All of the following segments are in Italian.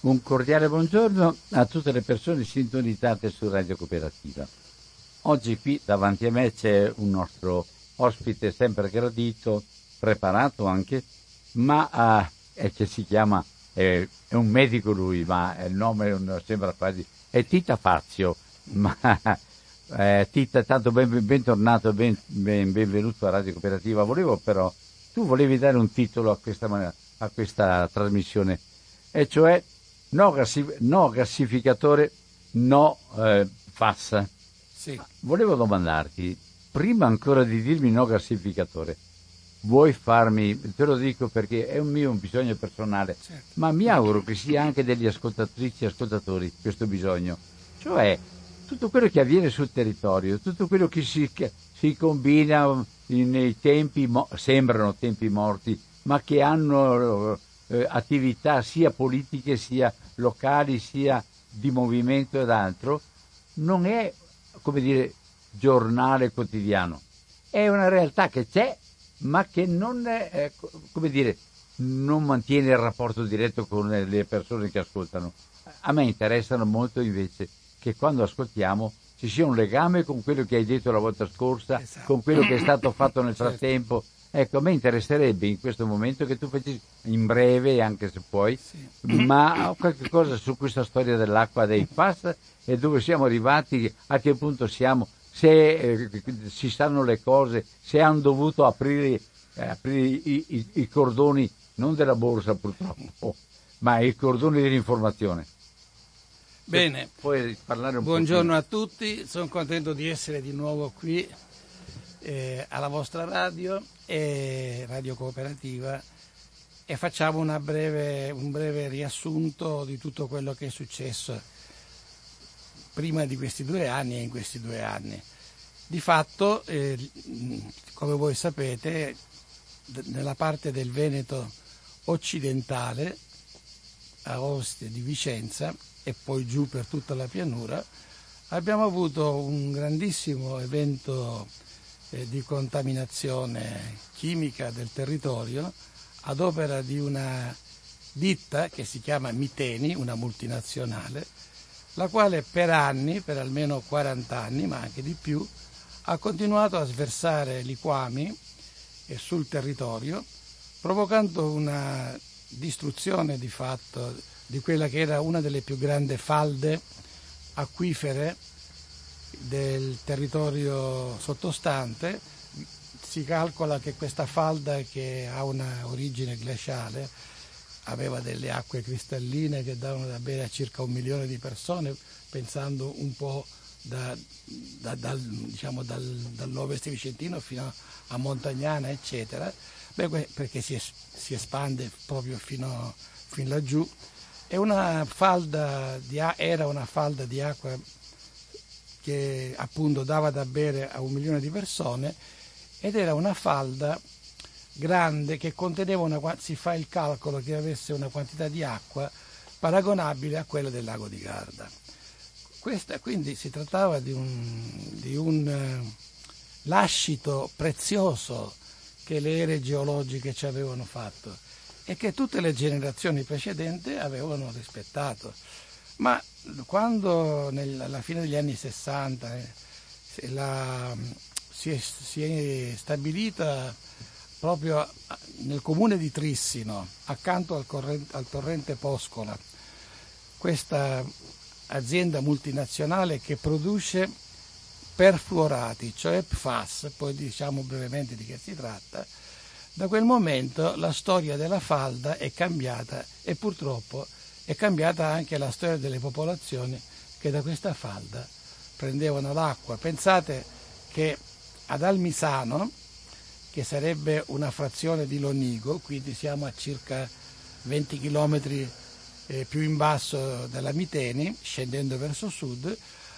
Un cordiale buongiorno a tutte le persone sintonizzate su Radio Cooperativa. Oggi qui davanti a me c'è un nostro ospite sempre gradito, preparato anche, ma uh, che si chiama, eh, è un medico lui, ma il nome non sembra quasi, è Tita Fazio. Ma eh, Tita, tanto ben, bentornato, ben, ben, benvenuto a Radio Cooperativa. Volevo però, tu volevi dare un titolo a questa, a questa trasmissione, e cioè no, gassif- no gassificatore, no eh, FAS. Sì. Volevo domandarti, prima ancora di dirmi no gassificatore, vuoi farmi, te lo dico perché è un mio bisogno personale, certo. ma mi auguro che sia anche degli ascoltatrici e ascoltatori questo bisogno, cioè tutto quello che avviene sul territorio, tutto quello che si, che si combina nei tempi, mo- sembrano tempi morti, ma che hanno eh, attività sia politiche sia locali sia di movimento ed altro, non è, come dire, giornale quotidiano, è una realtà che c'è, ma che non, è, eh, come dire, non mantiene il rapporto diretto con le persone che ascoltano. A me interessano molto invece che quando ascoltiamo ci sia un legame con quello che hai detto la volta scorsa, esatto. con quello che è stato fatto nel Certo. Ecco, a me interesserebbe in questo momento che tu facessi in breve, anche se puoi, Sì. ma qualche cosa su questa storia dell'acqua dei FAS e dove siamo arrivati, a che punto siamo, se eh, si sanno le cose, se hanno dovuto aprire, eh, aprire i, i- i cordoni, non della borsa purtroppo, ma i cordoni dell'informazione. Bene, buongiorno a tutti, sono contento di essere di nuovo qui eh, alla vostra radio, eh, Radio Cooperativa, e facciamo breve- un breve riassunto di tutto quello che è successo prima di questi due anni e in questi due anni. Di fatto, eh, come voi sapete, nella parte del Veneto occidentale, a ovest di Vicenza e poi giù per tutta la pianura, abbiamo avuto un grandissimo evento di contaminazione chimica del territorio ad opera di una ditta che si chiama Miteni, una multinazionale, la quale per anni, per almeno 40 anni, ma anche di più, ha continuato a sversare liquami eh, sul territorio, provocando una distruzione di fatto di quella che era una delle più grandi falde acquifere del territorio sottostante. Si calcola che questa falda che ha una origine glaciale aveva delle acque cristalline che davano da bere a circa un milione di persone, pensando un po' da- da- dal, diciamo, dal- dall'ovest vicentino fino a Montagnana, eccetera, Beh, perché si, si espande proprio fino, fin laggiù. Una falda di era una falda di acqua che appunto dava da bere a un milione di persone ed era una falda grande che conteneva una, si fa il calcolo che avesse una quantità di acqua paragonabile a quella del lago di Garda. Questa, quindi si trattava di un, di un eh, lascito prezioso che le ere geologiche ci avevano fatto e che tutte le generazioni precedenti avevano rispettato. Ma quando nel- alla fine degli anni 60 eh, la- si, è, si è stabilita proprio nel comune di Trissino, accanto al, corrente- al torrente Poscola, questa azienda multinazionale che produce perfluorati, cioè PFAS, poi diciamo brevemente di che si tratta, da quel momento la storia della falda è cambiata e purtroppo è cambiata anche la storia delle popolazioni che da questa falda prendevano l'acqua. Pensate che ad Almisano, che sarebbe una frazione di Lonigo, quindi siamo a circa 20 km più in basso della Miteni, scendendo verso sud,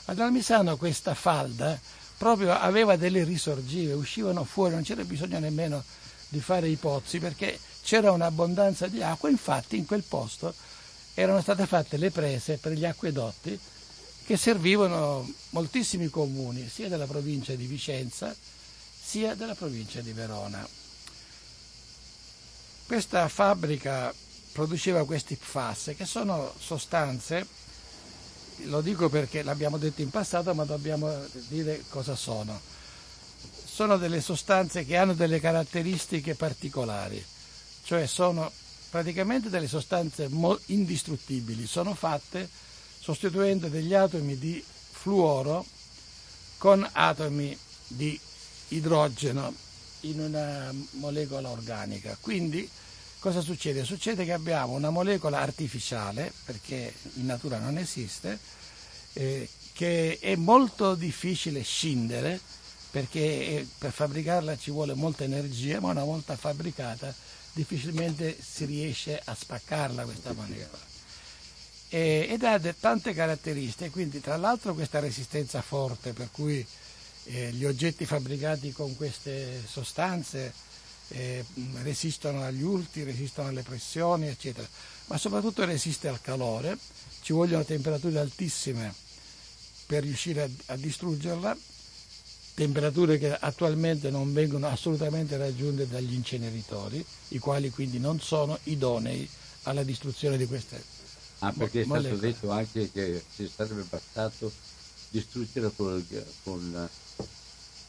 ad Almisano questa falda proprio aveva delle risorgive, uscivano fuori, non c'era bisogno nemmeno di fare i pozzi perché c'era un'abbondanza di acqua, infatti in quel posto erano state fatte le prese per gli acquedotti che servivano moltissimi comuni, sia della provincia di Vicenza sia della provincia di Verona. Questa fabbrica produceva questi PFAS, che sono sostanze, lo dico perché l'abbiamo detto in passato, ma dobbiamo dire cosa sono. Sono delle sostanze che hanno delle caratteristiche particolari, cioè sono praticamente delle sostanze indistruttibili, sono fatte sostituendo degli atomi di fluoro con atomi di idrogeno in una molecola organica. Quindi cosa succede? Succede che abbiamo una molecola artificiale, perché in natura non esiste, eh, che è molto difficile scindere perché eh, per fabbricarla ci vuole molta energia, ma una volta fabbricata difficilmente si riesce a spaccarla questa molecola. E, ed ha tante caratteristiche, quindi tra l'altro questa resistenza forte per cui eh, gli oggetti fabbricati con queste sostanze eh, resistono agli urti, resistono alle pressioni, eccetera, ma soprattutto resiste al calore, ci vogliono temperature altissime per riuscire a, a distruggerla, temperature che attualmente non vengono assolutamente raggiunte dagli inceneritori, i quali quindi non sono idonei alla distruzione di queste Ah, perché è stato detto anche che si sarebbe bastato distruggerla con, con,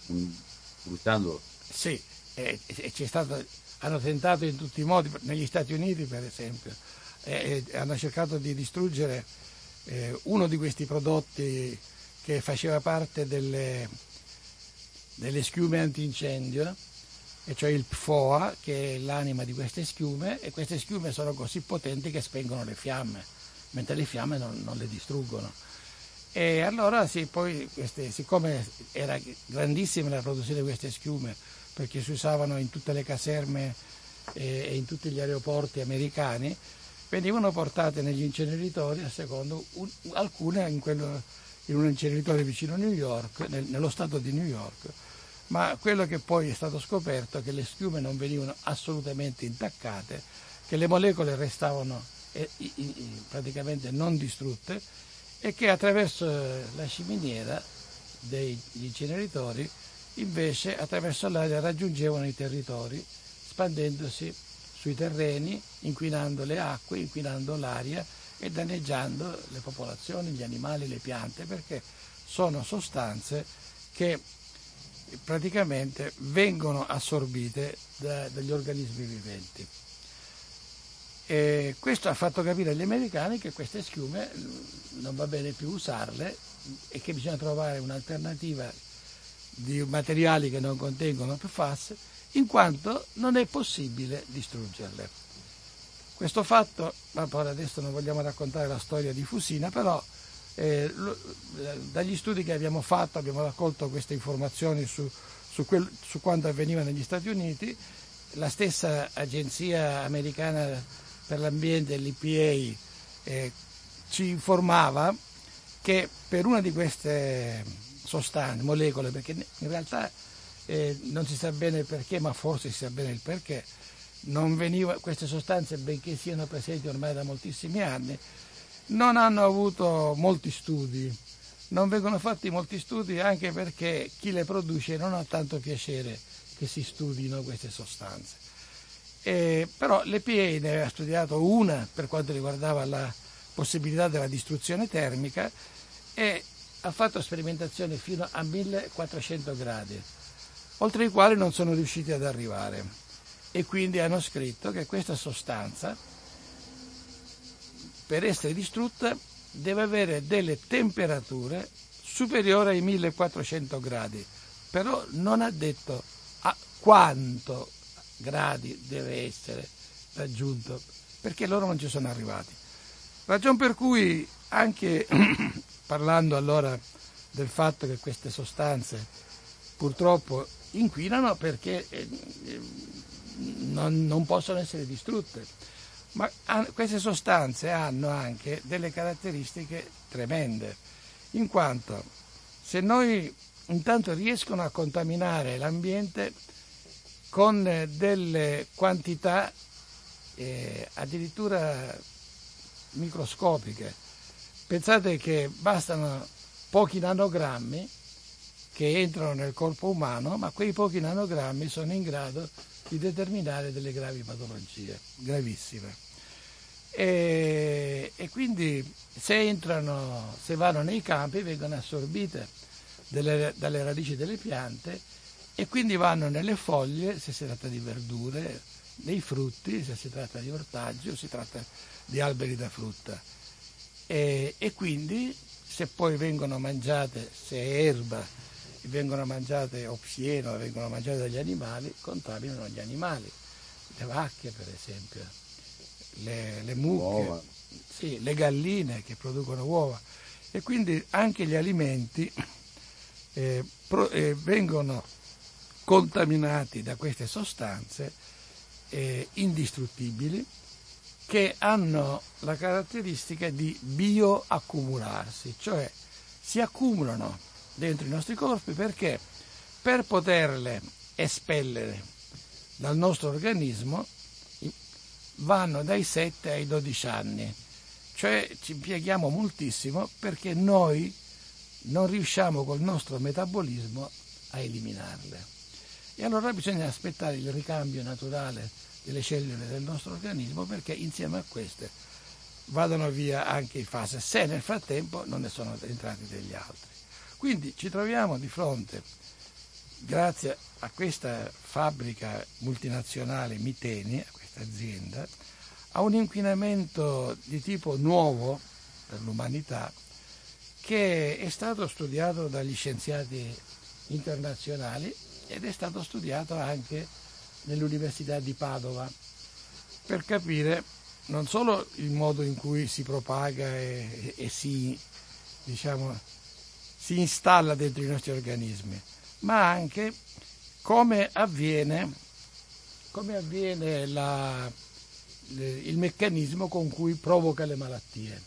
con bruciandolo. Sì, e, e stato, hanno tentato in tutti i modi, negli Stati Uniti per esempio, e, e hanno cercato di distruggere eh, uno di questi prodotti che faceva parte delle, delle schiume antincendio, e cioè il PFOA, che è l'anima di queste schiume, e queste schiume sono così potenti che spengono le fiamme, mentre le fiamme non, non le distruggono. E allora sì, poi queste, siccome era grandissima la produzione di queste schiume, perché si usavano in tutte le caserme e in tutti gli aeroporti americani, venivano portate negli inceneritori, a secondo un, alcune in, quello, in, un inceneritore vicino a New York, nel, nello stato di New York, ma quello che poi è stato scoperto è che le schiume non venivano assolutamente intaccate, che le molecole restavano eh, praticamente non distrutte e che attraverso la ciminiera degli inceneritori invece attraverso l'aria raggiungevano i territori spandendosi sui terreni, inquinando le acque, inquinando l'aria e danneggiando le popolazioni, gli animali, le piante, perché sono sostanze che praticamente vengono assorbite da, dagli organismi viventi. E questo ha fatto capire agli americani che queste schiume non va bene più usarle e che bisogna trovare un'alternativa di materiali che non contengono PFAS in quanto non è possibile distruggerle. Questo fatto, ma adesso non vogliamo raccontare la storia di Fusina, però eh, lo, dagli studi che abbiamo fatto abbiamo raccolto queste informazioni su, su, quel, su quanto avveniva negli Stati Uniti, la stessa agenzia americana per l'ambiente, l'EPA, eh, ci informava che per una di queste sostanze, molecole, perché in realtà eh, non si sa bene il perché, ma forse si sa bene il perché, veniva, queste sostanze, benché siano presenti ormai da moltissimi anni, non hanno avuto molti studi, non vengono fatti molti studi anche perché chi le produce non ha tanto piacere che si studino queste sostanze. Eh, però l'EPA ne aveva studiato una per quanto riguardava la possibilità della distruzione termica e ha fatto sperimentazioni fino a 1400 gradi, oltre i quali non sono riusciti ad arrivare. E quindi hanno scritto che questa sostanza, per essere distrutta, deve avere delle temperature superiori ai 1400 gradi, però non ha detto a quanto gradi deve essere raggiunto, perché loro non ci sono arrivati. Ragion per cui anche parlando allora del fatto che queste sostanze purtroppo inquinano perché eh, non, non possono essere distrutte, ma queste sostanze hanno anche delle caratteristiche tremende, in quanto se noi intanto riescono a contaminare l'ambiente con delle quantità eh, addirittura microscopiche. Pensate che bastano pochi nanogrammi che entrano nel corpo umano, ma quei pochi nanogrammi sono in grado di determinare delle gravi patologie, gravissime. e, e quindi se entrano, se vanno nei campi vengono assorbite delle, dalle radici delle piante e quindi vanno nelle foglie se si tratta di verdure, nei frutti se si tratta di ortaggi o si tratta di alberi da frutta. E, e quindi se poi vengono mangiate, se è erba, vengono mangiate o pieno, vengono mangiate dagli animali, contaminano gli animali, le vacche per esempio, le, le mucche, sì, le galline che producono uova. E quindi anche gli alimenti eh, pro, eh, vengono contaminati da queste sostanze eh, indistruttibili che hanno la caratteristica di bioaccumularsi, cioè si accumulano dentro i nostri corpi perché per poterle espellere dal nostro organismo vanno dai 7 ai 12 anni, cioè ci impieghiamo moltissimo perché noi non riusciamo col nostro metabolismo a eliminarle. E allora bisogna aspettare il ricambio naturale delle cellule del nostro organismo perché insieme a queste vadano via anche i fase, se nel frattempo non ne sono entrati degli altri. Quindi ci troviamo di fronte, grazie a questa fabbrica multinazionale Miteni, a questa azienda, a un inquinamento di tipo nuovo per l'umanità che è stato studiato dagli scienziati internazionali ed è stato studiato anche nell'Università di Padova per capire non solo il modo in cui si propaga e, e si, diciamo, si installa dentro i nostri organismi, ma anche come avviene, come avviene la, il meccanismo con cui provoca le malattie.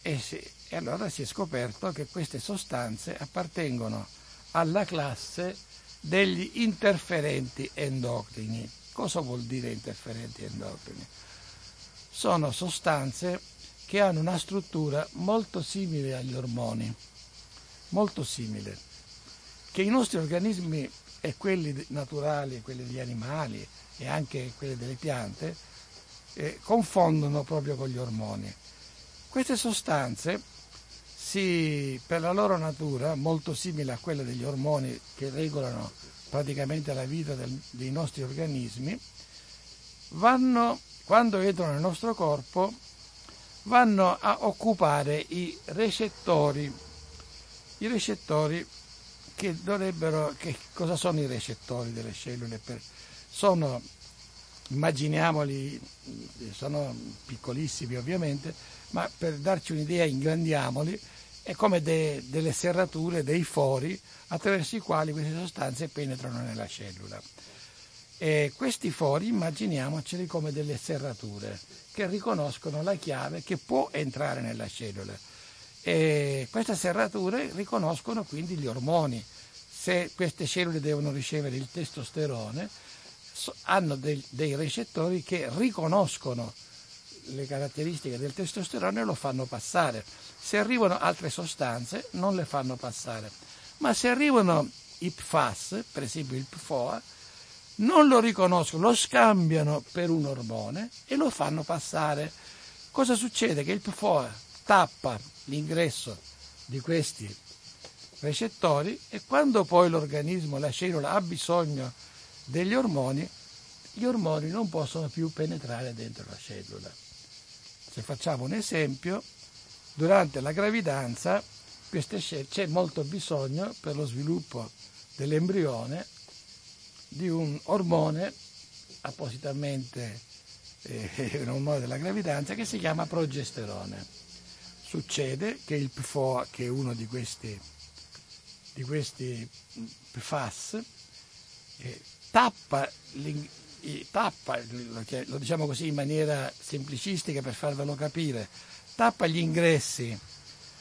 E, si, e allora si è scoperto che queste sostanze appartengono alla classe degli interferenti endocrini. Cosa vuol dire interferenti endocrini? Sono sostanze che hanno una struttura molto simile agli ormoni, molto simile, che i nostri organismi e quelli naturali, quelli degli animali e anche quelli delle piante eh, confondono proprio con gli ormoni. Queste sostanze si, per la loro natura, molto simile a quella degli ormoni che regolano praticamente la vita del, dei nostri organismi, vanno, quando entrano nel nostro corpo, vanno a occupare i recettori. I recettori che dovrebbero, che cosa sono i recettori delle cellule? Per, sono, immaginiamoli, sono piccolissimi ovviamente, ma per darci un'idea ingrandiamoli, è come de, delle serrature, dei fori attraverso i quali queste sostanze penetrano nella cellula. E questi fori immaginiamoceli come delle serrature che riconoscono la chiave che può entrare nella cellula. E queste serrature riconoscono quindi gli ormoni. Se queste cellule devono ricevere il testosterone, hanno dei, dei recettori che riconoscono le caratteristiche del testosterone e lo fanno passare. Se arrivano altre sostanze non le fanno passare, ma se arrivano i PFAS, per esempio il PFOA, non lo riconoscono, lo scambiano per un ormone e lo fanno passare. Cosa succede? Che il PFOA tappa l'ingresso di questi recettori e quando poi l'organismo, la cellula ha bisogno degli ormoni, gli ormoni non possono più penetrare dentro la cellula. Se facciamo un esempio, durante la gravidanza c'è molto bisogno per lo sviluppo dell'embrione di un ormone appositamente eh, un ormone della gravidanza che si chiama progesterone. Succede che il PFOA, che è uno di questi, di questi PFAS, eh, tappa tappa, lo diciamo così in maniera semplicistica per farvelo capire, tappa gli ingressi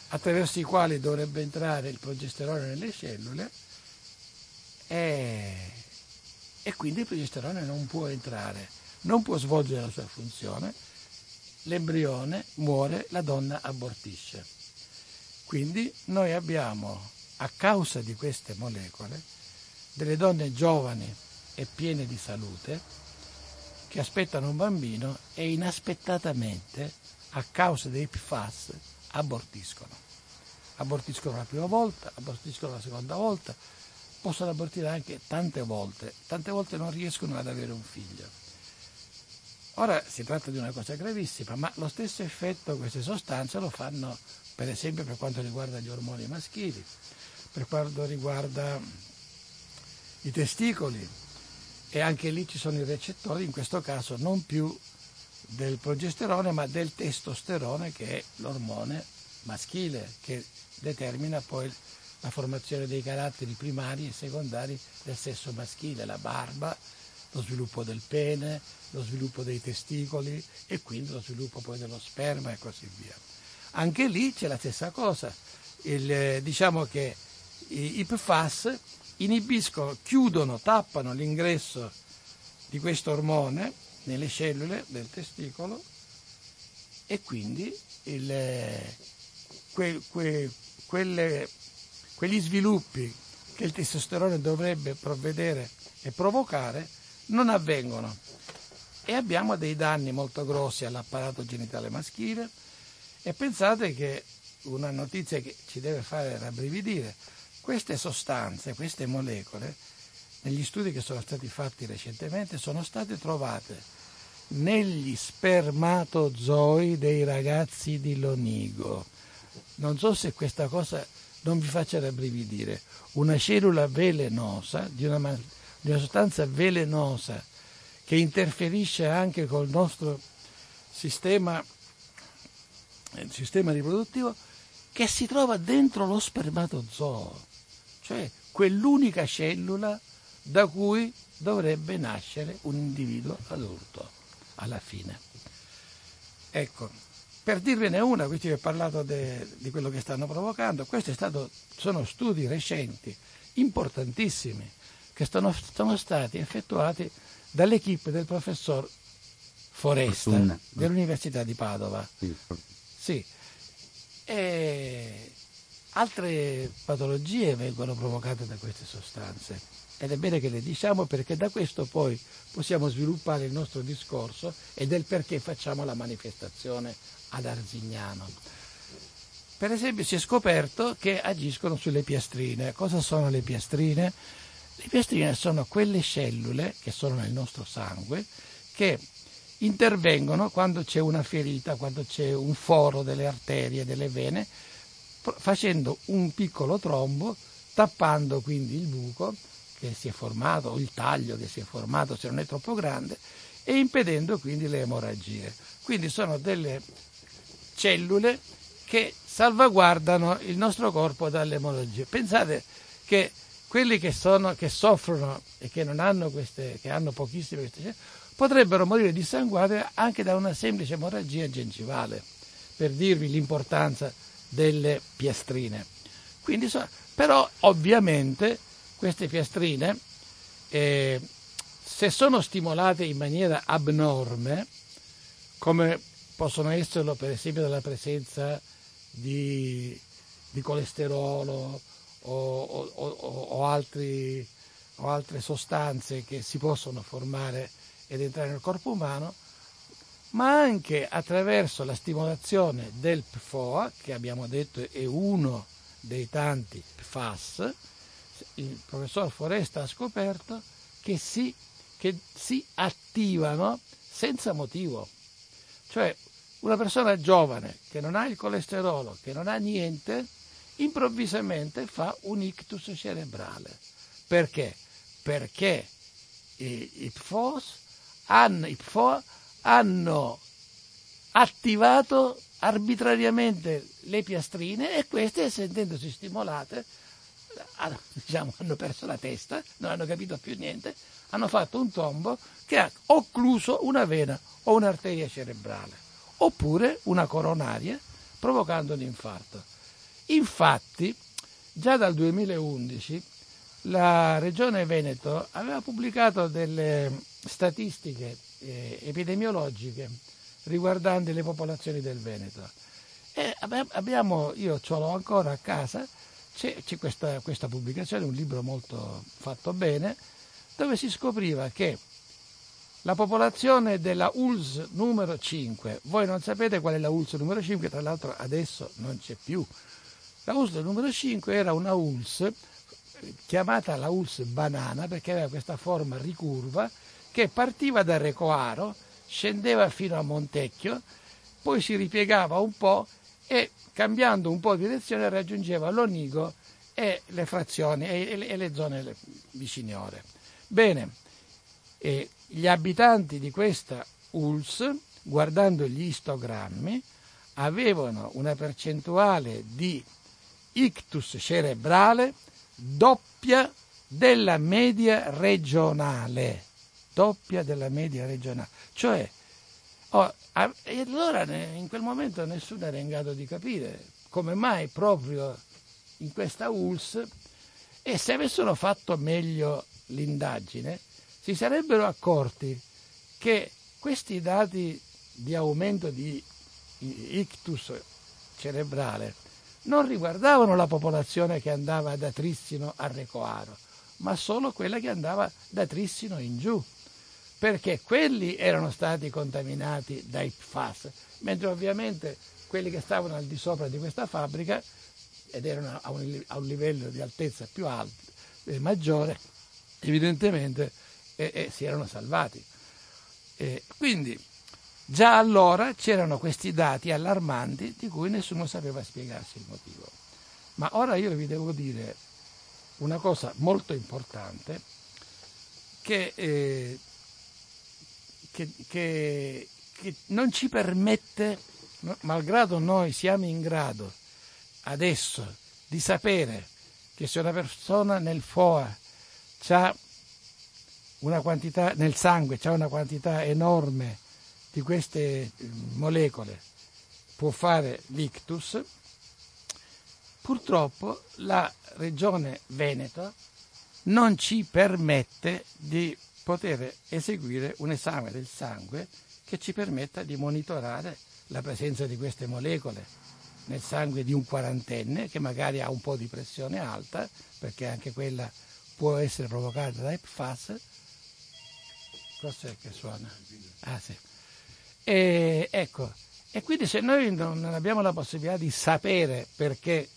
attraverso i quali dovrebbe entrare il progesterone nelle cellule e, e quindi il progesterone non può entrare, non può svolgere la sua funzione, l'embrione muore, la donna abortisce. Quindi noi abbiamo, a causa di queste molecole, delle donne giovani e piene di salute che aspettano un bambino e inaspettatamente, a causa dei PFAS, abortiscono. Abortiscono la prima volta, abortiscono la seconda volta, possono abortire anche tante volte, tante volte non riescono ad avere un figlio. Ora si tratta di una cosa gravissima, ma lo stesso effetto queste sostanze lo fanno per esempio per quanto riguarda gli ormoni maschili, per quanto riguarda i testicoli e anche lì ci sono i recettori, in questo caso non più del progesterone ma del testosterone che è l'ormone maschile che determina poi la formazione dei caratteri primari e secondari del sesso maschile, la barba, lo sviluppo del pene, lo sviluppo dei testicoli e quindi lo sviluppo poi dello sperma e così via. Anche lì c'è la stessa cosa, Il, eh, diciamo che i, i PFAS inibiscono, chiudono, tappano l'ingresso di questo ormone nelle cellule del testicolo e quindi il, eh, que, que, quelle, quegli sviluppi che il testosterone dovrebbe provvedere e provocare non avvengono e abbiamo dei danni molto grossi all'apparato genitale maschile e pensate che una notizia che ci deve fare rabbrividire, queste sostanze, queste molecole, negli studi che sono stati fatti recentemente, sono state trovate negli spermatozoi dei ragazzi di Lonigo. Non so se questa cosa non vi faccia rabbrividire. Una cellula velenosa, di una, di una sostanza velenosa che interferisce anche col nostro sistema, il sistema riproduttivo, che si trova dentro lo spermatozoo, cioè quell'unica cellula da cui dovrebbe nascere un individuo adulto alla fine. Ecco, per dirvene una, qui ti ho parlato de, di quello che stanno provocando, questi sono studi recenti, importantissimi, che sono, sono stati effettuati dall'equipe del professor Foresta Fortuna. dell'Università di Padova. Sì. E altre patologie vengono provocate da queste sostanze ed è bene che le diciamo perché da questo poi possiamo sviluppare il nostro discorso e del perché facciamo la manifestazione ad Arzignano. Per esempio si è scoperto che agiscono sulle piastrine. Cosa sono le piastrine? Le piastrine sono quelle cellule che sono nel nostro sangue che intervengono quando c'è una ferita, quando c'è un foro delle arterie, delle vene, facendo un piccolo trombo, tappando quindi il buco che si è formato, o il taglio che si è formato se non è troppo grande, e impedendo quindi le emorragie. Quindi sono delle cellule che salvaguardano il nostro corpo dalle emorragie. Pensate che quelli che, sono, che soffrono e che, hanno queste, che hanno pochissime queste cellule potrebbero morire dissanguate anche da una semplice emorragia gengivale, per dirvi l'importanza delle piastrine. Quindi, però ovviamente queste piastrine, eh, se sono stimolate in maniera abnorme, come possono esserlo per esempio dalla presenza di, di colesterolo o, o, o, altri, o altre sostanze che si possono formare ed entrare nel corpo umano, ma anche attraverso la stimolazione del PFOA, che abbiamo detto è uno dei tanti PFAS, il professor Foresta ha scoperto che si, che si attivano senza motivo. Cioè una persona giovane che non ha il colesterolo, che non ha niente, improvvisamente fa un ictus cerebrale. Perché? Perché i, PFOS hanno, i PFOA hanno attivato arbitrariamente le piastrine e queste, essendosi stimolate, diciamo, hanno perso la testa, non hanno capito più niente, hanno fatto un tombo che ha occluso una vena o un'arteria cerebrale, oppure una coronaria, provocando un infarto. Infatti, già dal 2011 la Regione Veneto aveva pubblicato delle statistiche eh, epidemiologiche riguardanti le popolazioni del Veneto. E abbiamo, io ce l'ho ancora a casa, c'è, c'è questa, questa pubblicazione, un libro molto fatto bene, dove si scopriva che la popolazione della ULS numero 5. Voi non sapete qual è la ULS numero 5, tra l'altro adesso non c'è più. La ULS numero 5 era una ULS chiamata la ULS banana perché aveva questa forma ricurva che partiva da Recoaro, scendeva fino a Montecchio, poi si ripiegava un po' e cambiando un po' di direzione raggiungeva l'Onigo e le frazioni e, le, e le zone viciniore. Bene, e gli abitanti di questa ULS, guardando gli istogrammi, avevano una percentuale di ictus cerebrale doppia della media regionale. Doppia della media regionale. Cioè, oh, e allora in quel momento nessuno era in grado di capire come mai proprio in questa ULS e se avessero fatto meglio l'indagine si sarebbero accorti che questi dati di aumento di ictus cerebrale non riguardavano la popolazione che andava da Trissino a Recoaro, ma solo quella che andava da Trissino in giù, perché quelli erano stati contaminati dai PFAS, mentre ovviamente quelli che stavano al di sopra di questa fabbrica ed erano a un, a un livello di altezza più alto, eh, maggiore, evidentemente eh, eh, si erano salvati. quindi già allora c'erano questi dati allarmanti di cui nessuno sapeva spiegarsi il motivo. Ma ora io vi devo dire una cosa molto importante che, eh, che, che, che non ci permette, malgrado noi siamo in grado adesso di sapere che se una persona nel FOA ha una quantità, nel sangue ha una quantità enorme di queste eh, molecole, può fare l'ictus, purtroppo la regione Veneto non ci permette di poter eseguire un esame del sangue che ci permetta di monitorare la presenza di queste molecole nel sangue di un quarantenne che magari ha un po' di pressione alta, perché anche quella può essere provocata da PFAS. Cos'è che suona? Ah sì. E, ecco, e quindi se noi non abbiamo la possibilità di sapere perché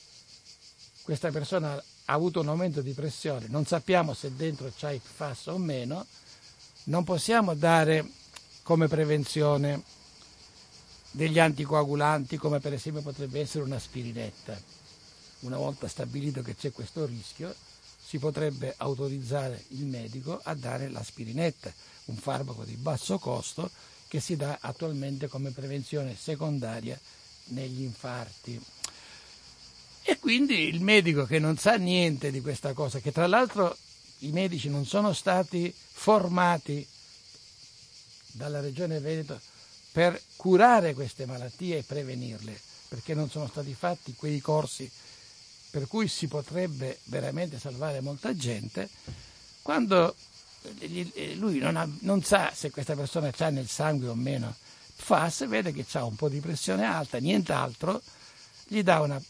questa persona ha avuto un aumento di pressione, non sappiamo se dentro c'è PFAS o meno, non possiamo dare come prevenzione degli anticoagulanti come per esempio potrebbe essere un'aspirinetta. Una volta stabilito che c'è questo rischio si potrebbe autorizzare il medico a dare l'aspirinetta, un farmaco di basso costo che si dà attualmente come prevenzione secondaria negli infarti. E quindi il medico che non sa niente di questa cosa, che tra l'altro i medici non sono stati formati dalla Regione Veneto per curare queste malattie e prevenirle, perché non sono stati fatti quei corsi per cui si potrebbe veramente salvare molta gente, quando lui non, ha, non sa se questa persona ha nel sangue o meno. FAS, vede che ha un po' di pressione alta, nient'altro, gli dà una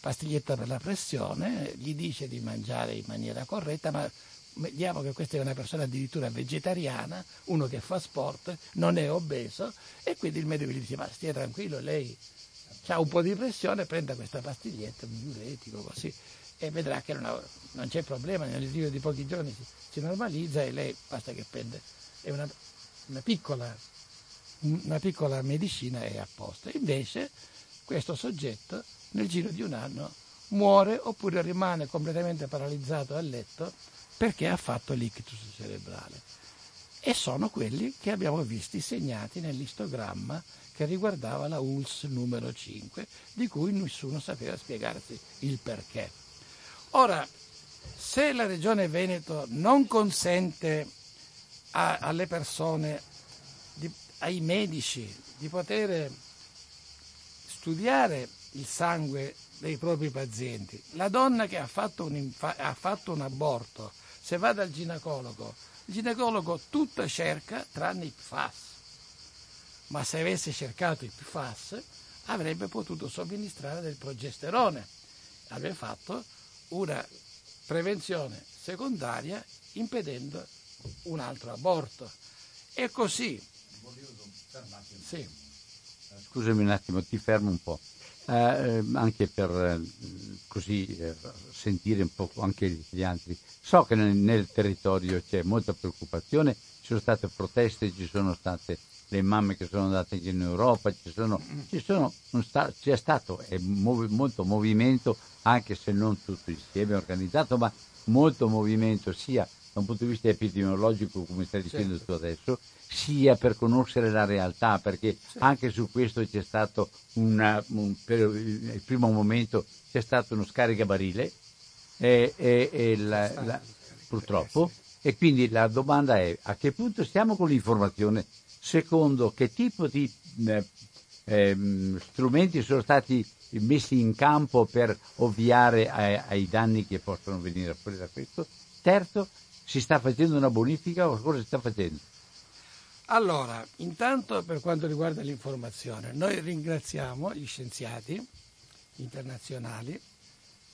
pastiglietta per la pressione, gli dice di mangiare in maniera corretta, ma vediamo che questa è una persona addirittura vegetariana, uno che fa sport, non è obeso e quindi il medico gli dice ma stia tranquillo, lei ha un po' di pressione, prenda questa pastiglietta, un diuretico così e vedrà che non, non c'è problema, nel giro di pochi giorni si, si, normalizza e lei basta che prende, è una, una, piccola, una piccola medicina e a posto. Invece questo soggetto nel giro di un anno muore oppure rimane completamente paralizzato a letto perché ha fatto l'ictus cerebrale. E sono quelli che abbiamo visti segnati nell'istogramma che riguardava la ULS numero 5, di cui nessuno sapeva spiegarsi il perché. Ora, se la Regione Veneto non consente a, alle persone, di, ai medici, di poter studiare il sangue dei propri pazienti, la donna che ha fatto un, ha fatto un aborto se va dal ginecologo, il ginecologo tutto cerca tranne i PFAS, ma se avesse cercato i PFAS avrebbe potuto somministrare del progesterone, avrebbe fatto una prevenzione secondaria impedendo un altro aborto. È così. Sì. Scusami un attimo, ti fermo un po'. Eh, eh anche per eh, così eh, sentire un po' anche gli altri. So che nel, territorio c'è molta preoccupazione, ci sono state proteste, ci sono state le mamme che sono andate in Europa, ci sono, ci sono, c'è stato molto movimento, anche se non tutto insieme organizzato, ma molto movimento sia da un punto di vista epidemiologico, come stai dicendo certo. tu adesso, sia per conoscere la realtà, perché certo. anche su questo c'è stato una, un, per il primo momento c'è stato uno scaricabarile e, e, e la, la, purtroppo e quindi la domanda è a che punto stiamo con l'informazione secondo che tipo di eh, eh, strumenti sono stati messi in campo per ovviare ai, ai danni che possono venire fuori da questo terzo si sta facendo una bonifica o cosa si sta facendo? Allora, intanto per quanto riguarda l'informazione, noi ringraziamo gli scienziati internazionali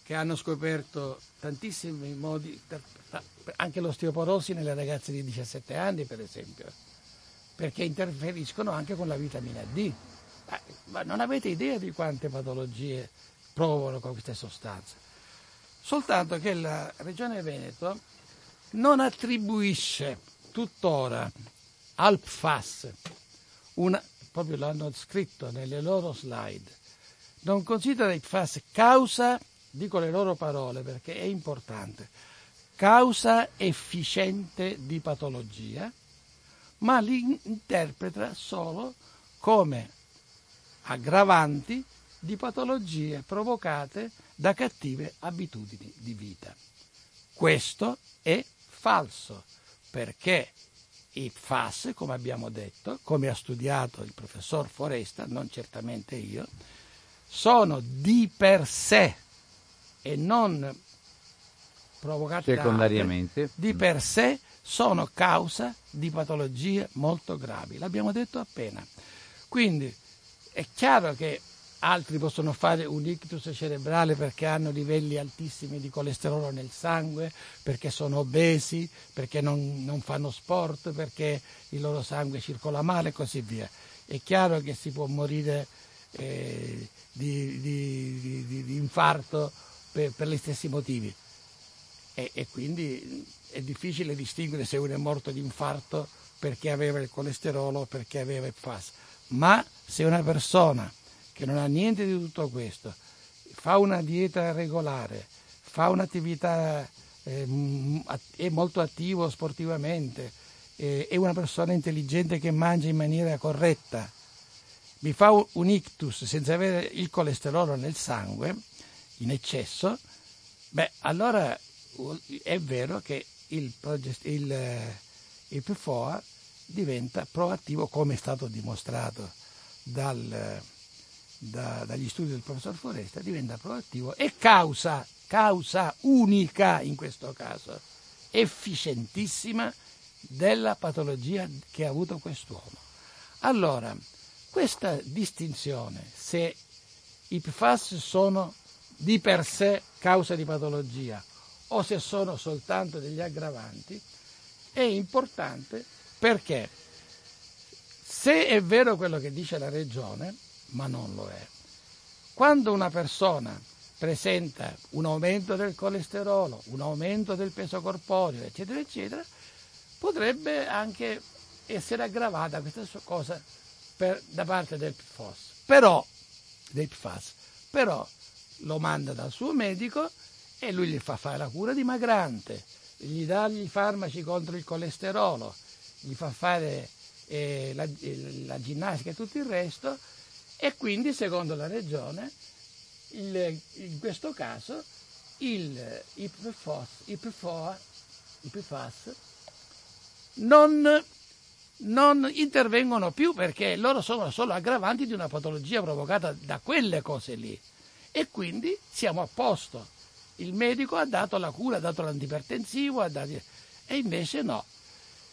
che hanno scoperto tantissimi modi, anche l'osteoporosi nelle ragazze di 17 anni per esempio, perché interferiscono anche con la vitamina D. Ma non avete idea di quante patologie provano con queste sostanze. Soltanto che la Regione Veneto non attribuisce tuttora al PFAS, una, proprio l'hanno scritto nelle loro slide, non considera il PFAS causa, dico le loro parole perché è importante, causa efficiente di patologia, ma li interpreta solo come aggravanti di patologie provocate da cattive abitudini di vita. Questo è falso, perché i FAS, come abbiamo detto, come ha studiato il professor Foresta, non certamente io, sono di per sé e non provocati secondariamente da di per sé sono causa di patologie molto gravi. L'abbiamo detto appena. Quindi è chiaro che altri possono fare un ictus cerebrale perché hanno livelli altissimi di colesterolo nel sangue, perché sono obesi, perché non, non fanno sport, perché il loro sangue circola male e così via. È chiaro che si può morire eh, di, di, di, di, infarto per, per, gli stessi motivi e, e quindi è difficile distinguere se uno è morto di infarto perché aveva il colesterolo o perché aveva il FAS. Ma se una persona che non ha niente di tutto questo, fa una dieta regolare, fa un'attività, eh, è molto attivo sportivamente, eh, è una persona intelligente che mangia in maniera corretta, mi fa un ictus senza avere il colesterolo nel sangue in eccesso, beh, allora è vero che il, il, il PFOA diventa proattivo come è stato dimostrato dal da, dagli studi del professor Foresta diventa proattivo e causa, causa unica in questo caso, efficientissima della patologia che ha avuto quest'uomo. Allora, questa distinzione, se i PFAS sono di per sé causa di patologia o se sono soltanto degli aggravanti, è importante perché se è vero quello che dice la Regione, ma non lo è. Quando una persona presenta un aumento del colesterolo, un aumento del peso corporeo, eccetera, eccetera, potrebbe anche essere aggravata questa cosa per, da parte del PFOS. Però, del PFAS, però lo manda dal suo medico e lui gli fa fare la cura dimagrante, gli dà gli farmaci contro il colesterolo, gli fa fare eh, la, la ginnastica e tutto il resto e quindi secondo la regione il, in questo caso il, i, PFOS, i, PFOA, i PFAS non, non intervengono più perché loro sono solo aggravanti di una patologia provocata da quelle cose lì e quindi siamo a posto. Il medico ha dato la cura, ha dato l'antipertensivo, ha dato... e invece no.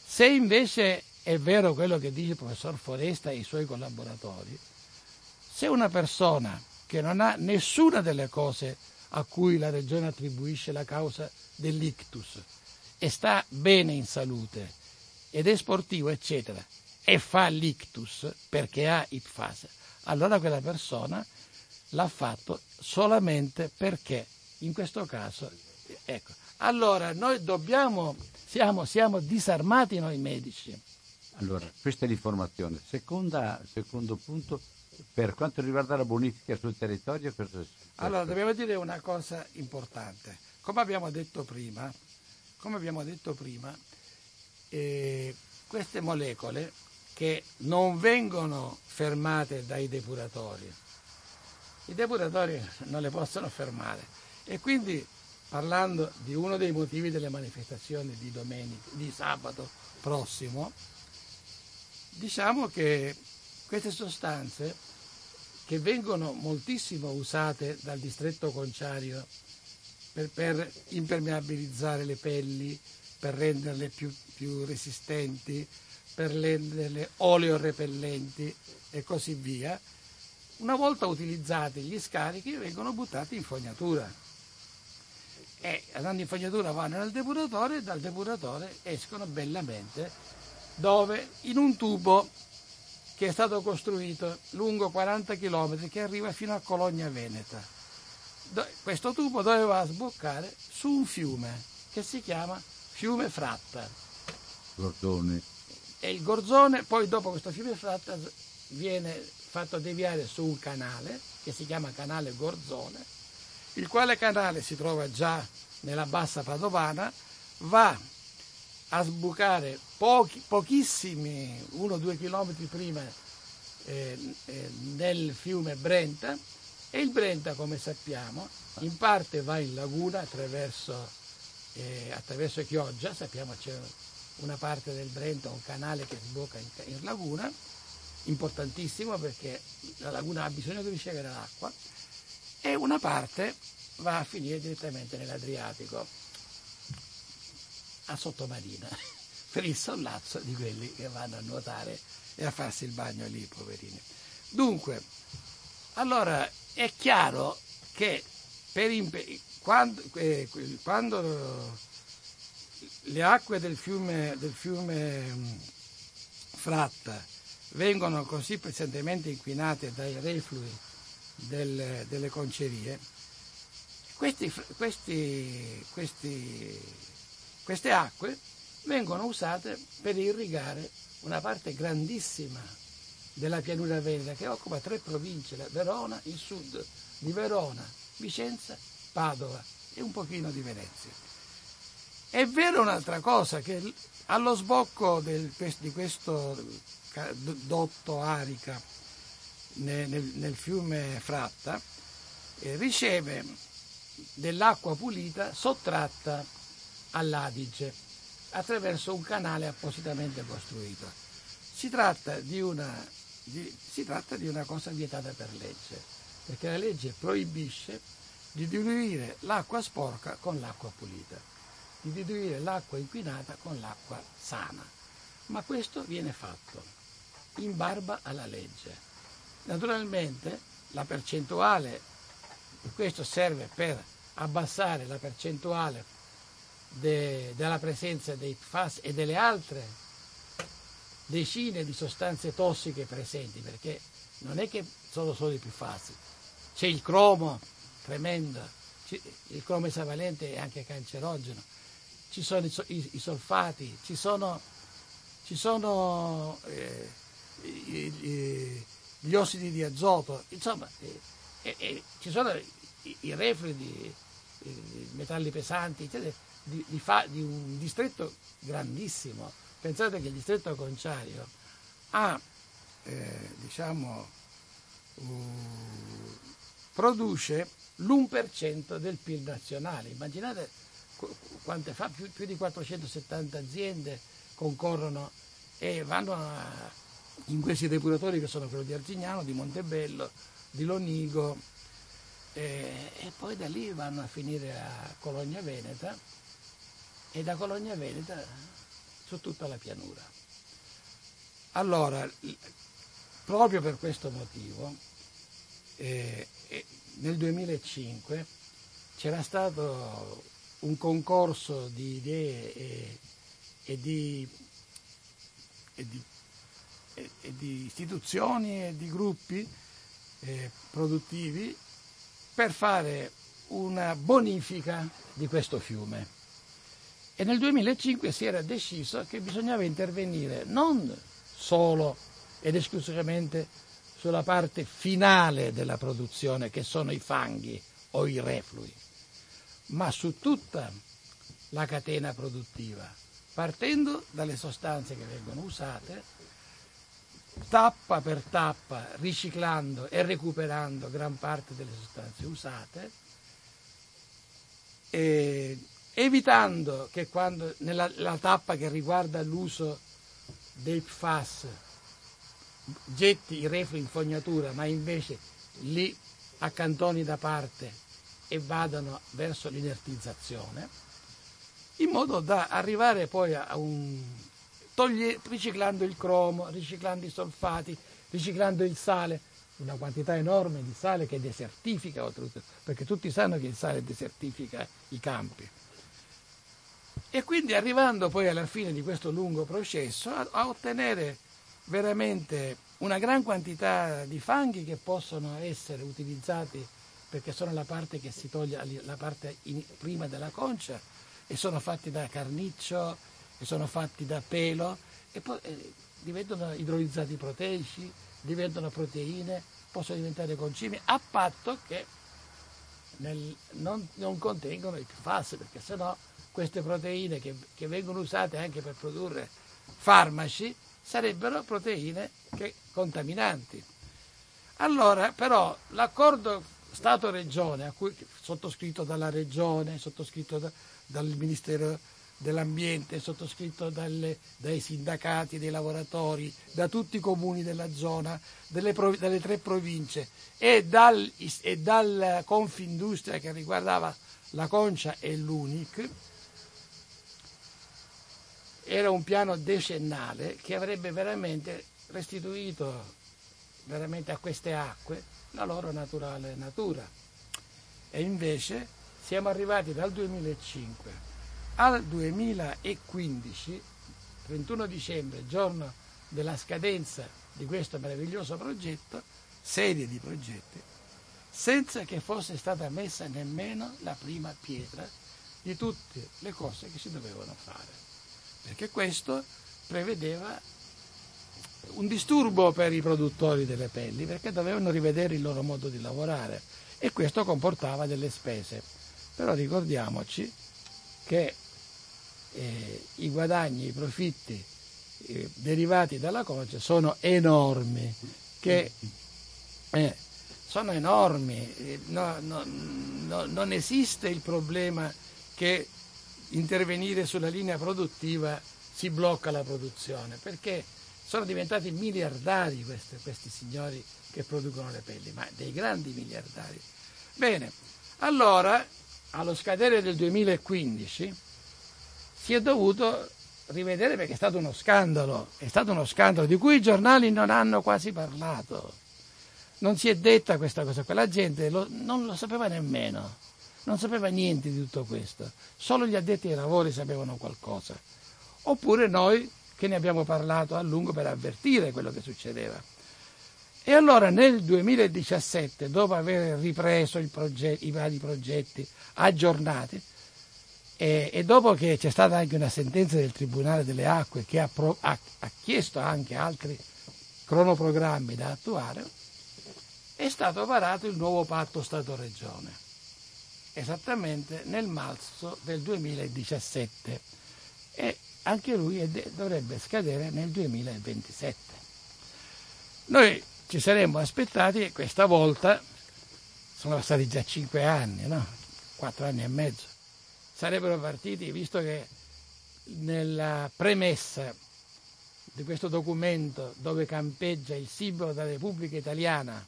Se invece è vero quello che dice il professor Foresta e i suoi collaboratori, se una persona che non ha nessuna delle cose a cui la regione attribuisce la causa dell'ictus e sta bene in salute ed è sportivo, eccetera, e fa l'ictus perché ha ipfase, allora quella persona l'ha fatto solamente perché, in questo caso, ecco. Allora noi dobbiamo, siamo, siamo disarmati noi medici. Allora, questa è l'informazione. Seconda, secondo punto, per quanto riguarda la bonifica sul territorio, cosa Allora, dobbiamo dire una cosa importante. Come abbiamo detto prima, come abbiamo detto prima eh, queste molecole che non vengono fermate dai depuratori, i depuratori non le possono fermare e quindi parlando di uno dei motivi delle manifestazioni di domenica, di sabato prossimo, diciamo che queste sostanze che vengono moltissimo usate dal distretto conciario per, per impermeabilizzare le pelli, per renderle più, più resistenti, per renderle oleorepellenti e così via, una volta utilizzati gli scarichi vengono buttati in fognatura e andando in fognatura vanno nel depuratore e dal depuratore escono bellamente dove in un tubo che è stato costruito lungo 40 km che arriva fino a Cologna Veneta. Questo tubo doveva sboccare su un fiume che si chiama Fiume Fratta. Gorzone. E il Gorzone, poi dopo questo fiume Fratta viene fatto deviare su un canale che si chiama Canale Gorzone, il quale canale si trova già nella bassa padovana, va a sbucare pochi, pochissimi, uno o due chilometri prima eh, eh, nel fiume Brenta e il Brenta, come sappiamo, in parte va in laguna attraverso, eh, attraverso Chioggia, sappiamo c'è una parte del Brenta, un canale che sbocca in, in laguna, importantissimo perché la laguna ha bisogno di ricevere l'acqua, e una parte va a finire direttamente nell'Adriatico, a sottomarina, per il sollazzo di quelli che vanno a nuotare e a farsi il bagno lì, poverini. Dunque, allora è chiaro che imp- quando, eh, quando, le acque del fiume, del fiume Fratta vengono così pesantemente inquinate dai reflui del, delle concerie, questi, questi, questi, queste acque vengono usate per irrigare una parte grandissima della pianura veneta che occupa tre province, Verona, il sud di Verona, Vicenza, Padova e un pochino di Venezia. È vero un'altra cosa, che allo sbocco del, di questo dotto Arica nel, nel, fiume Fratta eh, riceve dell'acqua pulita sottratta all'Adige attraverso un canale appositamente costruito. Si tratta di una, di, si tratta di una cosa vietata per legge, perché la legge proibisce di diluire l'acqua sporca con l'acqua pulita, di diluire l'acqua inquinata con l'acqua sana. Ma questo viene fatto in barba alla legge. Naturalmente la percentuale, questo serve per abbassare la percentuale de, della presenza dei PFAS e delle altre decine di sostanze tossiche presenti, perché non è che sono solo i PFAS, c'è il cromo tremendo, il cromo esavalente è anche cancerogeno, ci sono i, i, i solfati, ci sono, ci sono eh, i, gli ossidi di azoto, insomma, eh, eh, ci sono i, reflui di metalli pesanti, eccetera, di, di, fa, di, un distretto grandissimo. Pensate che il distretto conciario ha, eh, diciamo, uh, produce l'1% del PIL nazionale. Immaginate quante fa, più, più, di 470 aziende concorrono e vanno a, in questi depuratori che sono quello di Arzignano, di Montebello, di Lonigo eh, e poi da lì vanno a finire a Cologna Veneta e da Cologna Veneta su tutta la pianura. Allora, proprio per questo motivo, eh, nel 2005 c'era stato un concorso di idee e, e di e di, e, di istituzioni e di gruppi eh, produttivi per fare una bonifica di questo fiume. E nel 2005 si era deciso che bisognava intervenire non solo ed esclusivamente sulla parte finale della produzione, che sono i fanghi o i reflui, ma su tutta la catena produttiva, partendo dalle sostanze che vengono usate, tappa per tappa, riciclando e recuperando gran parte delle sostanze usate, evitando che quando nella tappa che riguarda l'uso dei PFAS getti i reflui in fognatura, ma invece li accantoni da parte e vadano verso l'inertizzazione, in modo da arrivare poi a un... Toglie, riciclando il cromo, riciclando i solfati, riciclando il sale, una quantità enorme di sale che desertifica perché tutti sanno che il sale desertifica i campi. E quindi arrivando poi alla fine di questo lungo processo a, a ottenere veramente una gran quantità di fanghi che possono essere utilizzati perché sono la parte che si toglie la parte in, prima della concia e sono fatti da carniccio e sono fatti da pelo e poi eh, diventano idrolizzati proteici, diventano proteine, possono diventare concimi a patto che nel, non, non, contengono i PFAS perché sennò queste proteine che, che vengono usate anche per produrre farmaci sarebbero proteine che, contaminanti. Allora, però, l'accordo Stato-Regione, sottoscritto dalla Regione, sottoscritto da, dal Ministero dell'Ambiente, sottoscritto dalle, dai sindacati, dei lavoratori, da tutti i comuni della zona, delle, dalle tre province e, dal, e dalla Confindustria che riguardava la Concia e l'UNIC, era un piano decennale che avrebbe veramente restituito veramente a queste acque la loro naturale natura. E invece siamo arrivati dal 2005 al 2015, 31 dicembre, giorno della scadenza di questo meraviglioso progetto, serie di progetti, senza che fosse stata messa nemmeno la prima pietra di tutte le cose che si dovevano fare perché questo prevedeva un disturbo per i produttori delle pelli perché dovevano rivedere il loro modo di lavorare e questo comportava delle spese. Però ricordiamoci che eh, i guadagni, i profitti eh, derivati dalla concia sono enormi, che eh, sono enormi, eh, no, no, no, non esiste il problema che intervenire sulla linea produttiva si blocca la produzione, perché sono diventati miliardari questi, questi signori che producono le pelli, ma dei grandi miliardari. Bene, allora allo scadere del 2015 si è dovuto rivedere perché è stato uno scandalo, è stato uno scandalo di cui i giornali non hanno quasi parlato. Non si è detta questa cosa, quella gente lo, non lo sapeva nemmeno non sapeva niente di tutto questo, solo gli addetti ai lavori sapevano qualcosa, oppure noi che ne abbiamo parlato a lungo per avvertire quello che succedeva. E allora nel 2017, dopo aver ripreso progetto, i vari progetti aggiornati, e, e, dopo che c'è stata anche una sentenza del Tribunale delle Acque che ha, pro, ha, ha chiesto anche altri cronoprogrammi da attuare, è stato varato il nuovo patto Stato-Regione esattamente nel marzo del 2017 e anche lui dovrebbe scadere nel 2027. Noi ci saremmo aspettati questa volta, sono stati già cinque anni, no? quattro anni e mezzo, sarebbero partiti, visto che nella premessa di questo documento dove campeggia il simbolo della Repubblica Italiana,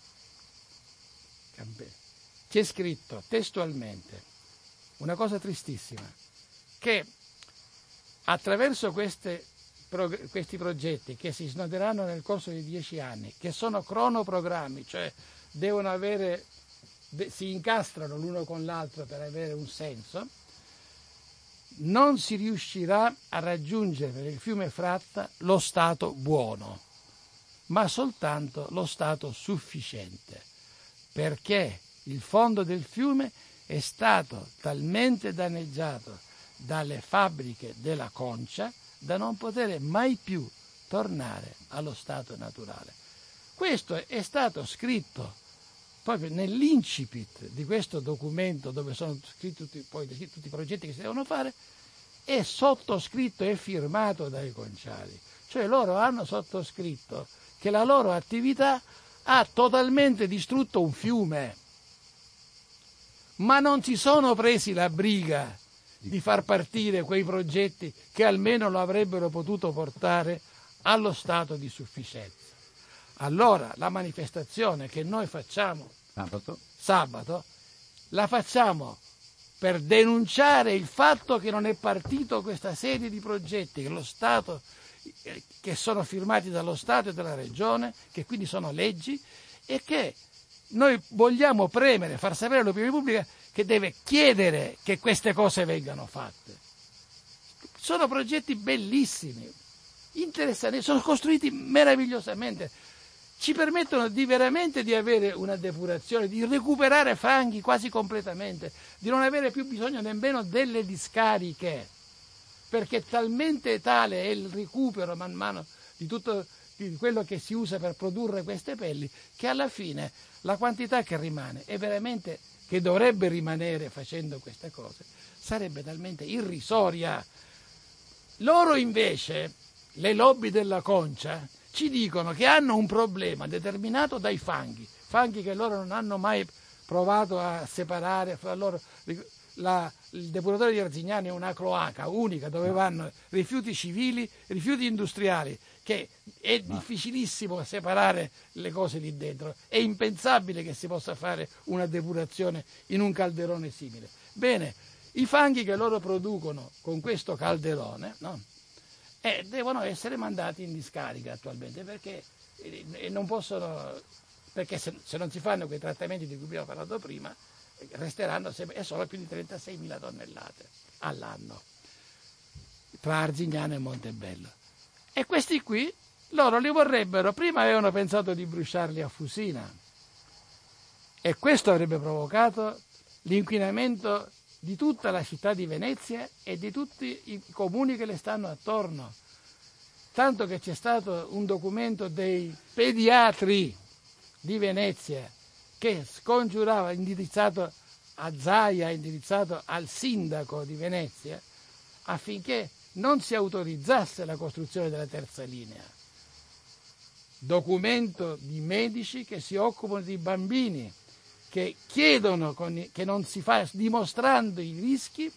c'è scritto testualmente una cosa tristissima, che attraverso queste, questi progetti che si snoderanno nel corso di dieci anni, che sono cronoprogrammi, cioè devono avere, si incastrano l'uno con l'altro per avere un senso, non si riuscirà a raggiungere per il fiume Fratta lo stato buono, ma soltanto lo stato sufficiente, perché il fondo del fiume è stato talmente danneggiato dalle fabbriche della concia da non poter mai più tornare allo stato naturale. Questo è stato scritto proprio nell'incipit di questo documento dove sono scritti tutti, poi, tutti i progetti che si devono fare, è sottoscritto e firmato dai conciari. Cioè loro hanno sottoscritto che la loro attività ha totalmente distrutto un fiume, ma non si sono presi la briga di far partire quei progetti che almeno lo avrebbero potuto portare allo stato di sufficienza. Allora la manifestazione che noi facciamo sabato, sabato la facciamo per denunciare il fatto che non è partito questa serie di progetti che, Stato, che sono firmati dallo Stato e dalla Regione, che quindi sono leggi, e che noi vogliamo premere, far sapere all'opinione pubblica che deve chiedere che queste cose vengano fatte. Sono progetti bellissimi, interessanti, sono costruiti meravigliosamente ci permettono di veramente di avere una depurazione, di recuperare fanghi quasi completamente, di non avere più bisogno nemmeno delle discariche, perché talmente tale è il recupero man mano di tutto quello che si usa per produrre queste pelli, che alla fine la quantità che rimane è veramente che dovrebbe rimanere facendo queste cose, sarebbe talmente irrisoria. Loro invece, le lobby della concia, ci dicono che hanno un problema determinato dai fanghi, fanghi che loro non hanno mai provato a separare fra loro. La, il depuratore di Arzignani è una cloaca unica dove vanno rifiuti civili, rifiuti industriali, che è difficilissimo separare le cose lì dentro. È impensabile che si possa fare una depurazione in un calderone simile. Bene, i fanghi che loro producono con questo calderone, no? Eh, devono essere mandati in discarica attualmente perché eh, non possono, perché se, se, non si fanno quei trattamenti di cui abbiamo parlato prima, resteranno sempre, solo più di 36.000 tonnellate all'anno tra Arzignano e Montebello. E questi qui, loro li vorrebbero, prima avevano pensato di bruciarli a Fusina e questo avrebbe provocato l'inquinamento di tutta la città di Venezia e di tutti i comuni che le stanno attorno. Tanto che c'è stato un documento dei pediatri di Venezia che scongiurava, indirizzato a Zaia, indirizzato al sindaco di Venezia, affinché non si autorizzasse la costruzione della terza linea. Documento di medici che si occupano di bambini che chiedono con, che non si fa dimostrando i rischi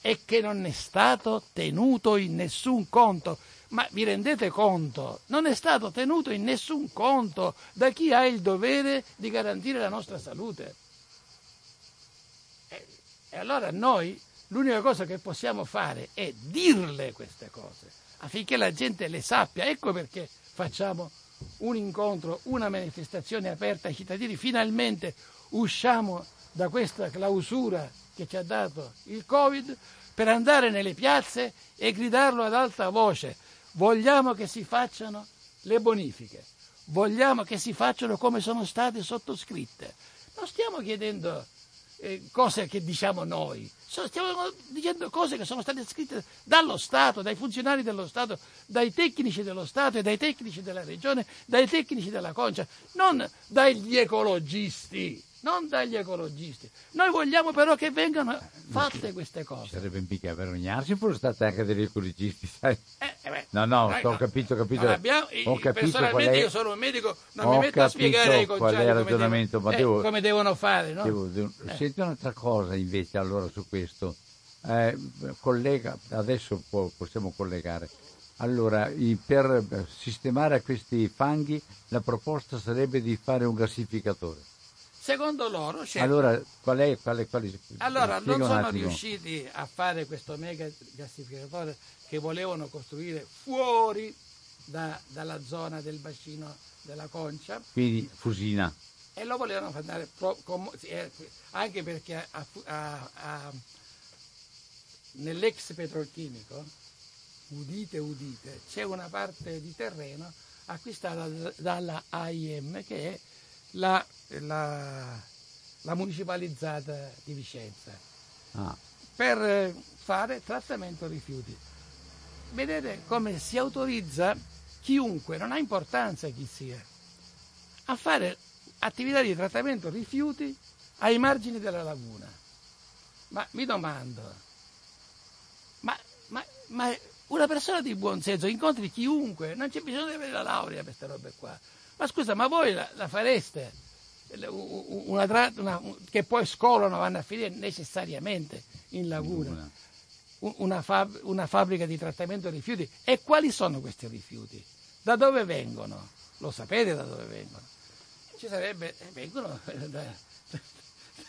e che non è stato tenuto in nessun conto. Ma vi rendete conto? Non è stato tenuto in nessun conto da chi ha il dovere di garantire la nostra salute. E, e allora noi l'unica cosa che possiamo fare è dirle queste cose affinché la gente le sappia. Ecco perché facciamo un incontro, una manifestazione aperta ai cittadini, finalmente usciamo da questa clausura che ci ha dato il Covid per andare nelle piazze e gridarlo ad alta voce. Vogliamo che si facciano le bonifiche, vogliamo che si facciano come sono state sottoscritte. Non stiamo chiedendo eh, cose che diciamo noi, stiamo dicendo cose che sono state scritte dallo Stato, dai funzionari dello Stato, dai tecnici dello Stato e dai tecnici della Regione, dai tecnici della Concia, non dagli ecologisti non dagli ecologisti. Noi vogliamo però che vengano fatte queste cose. Sarebbe mica vergognarsi, pure state anche degli ecologisti, sai? Eh, eh beh, no, no, ho capito, ho capito. Abbiamo, ho capito personalmente è, io sono un medico, non mi metto a spiegare ai conciati come, ragionamento, devo, eh, devo, come devono fare. No? Devo, devo, eh. Senti un'altra cosa invece allora su questo. Eh, collega, adesso può, possiamo collegare. Allora, per sistemare questi fanghi la proposta sarebbe di fare un gassificatore. Secondo loro, allora, qual è, qual è, qual è allora non sono riusciti a fare questo mega gassificatore che volevano costruire fuori da, dalla zona del bacino della Concia. Quindi Fusina. E lo volevano fare pro, com, eh, anche perché a, a, a, nell'ex petrolchimico, udite udite, c'è una parte di terreno acquistata dalla AIM che è la, la, la municipalizzata di Vicenza ah. per fare trattamento rifiuti. Vedete come si autorizza chiunque, non ha importanza chi sia, a fare attività di trattamento rifiuti ai margini della laguna. Ma mi domando, ma, ma, ma una persona di buon senso incontri chiunque, non c'è bisogno di avere la laurea per queste robe qua. Ma scusa, ma voi la, la fareste? Una, una, che poi scolano, vanno a finire necessariamente in laguna. Una, fab, una fabbrica di trattamento rifiuti. E quali sono questi rifiuti? Da dove vengono? Lo sapete da dove vengono? Ci sarebbe, eh, vengono da,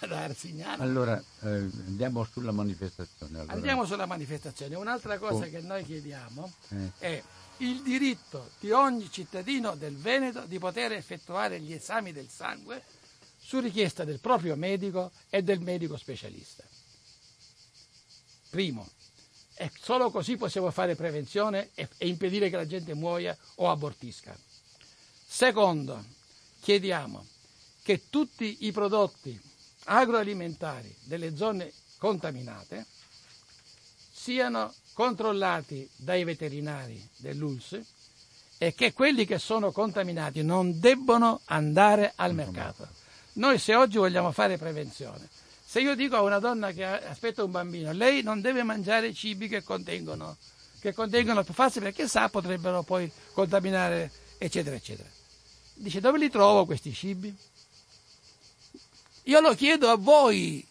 da Arsignano. Allora, eh, andiamo sulla manifestazione. Allora. Andiamo sulla manifestazione. Un'altra cosa oh. che noi chiediamo eh. è il diritto di ogni cittadino del Veneto di poter effettuare gli esami del sangue su richiesta del proprio medico e del medico specialista. Primo, e solo così possiamo fare prevenzione e, impedire che la gente muoia o abortisca. Secondo, chiediamo che tutti i prodotti agroalimentari delle zone contaminate siano controllati dai veterinari dell'ULS e che quelli che sono contaminati non debbono andare al mercato. Noi se oggi vogliamo fare prevenzione, se io dico a una donna che aspetta un bambino, lei non deve mangiare cibi che contengono, che contengono PFAS perché sa potrebbero poi contaminare, eccetera, eccetera. Dice, dove li trovo questi cibi? Io lo chiedo a voi,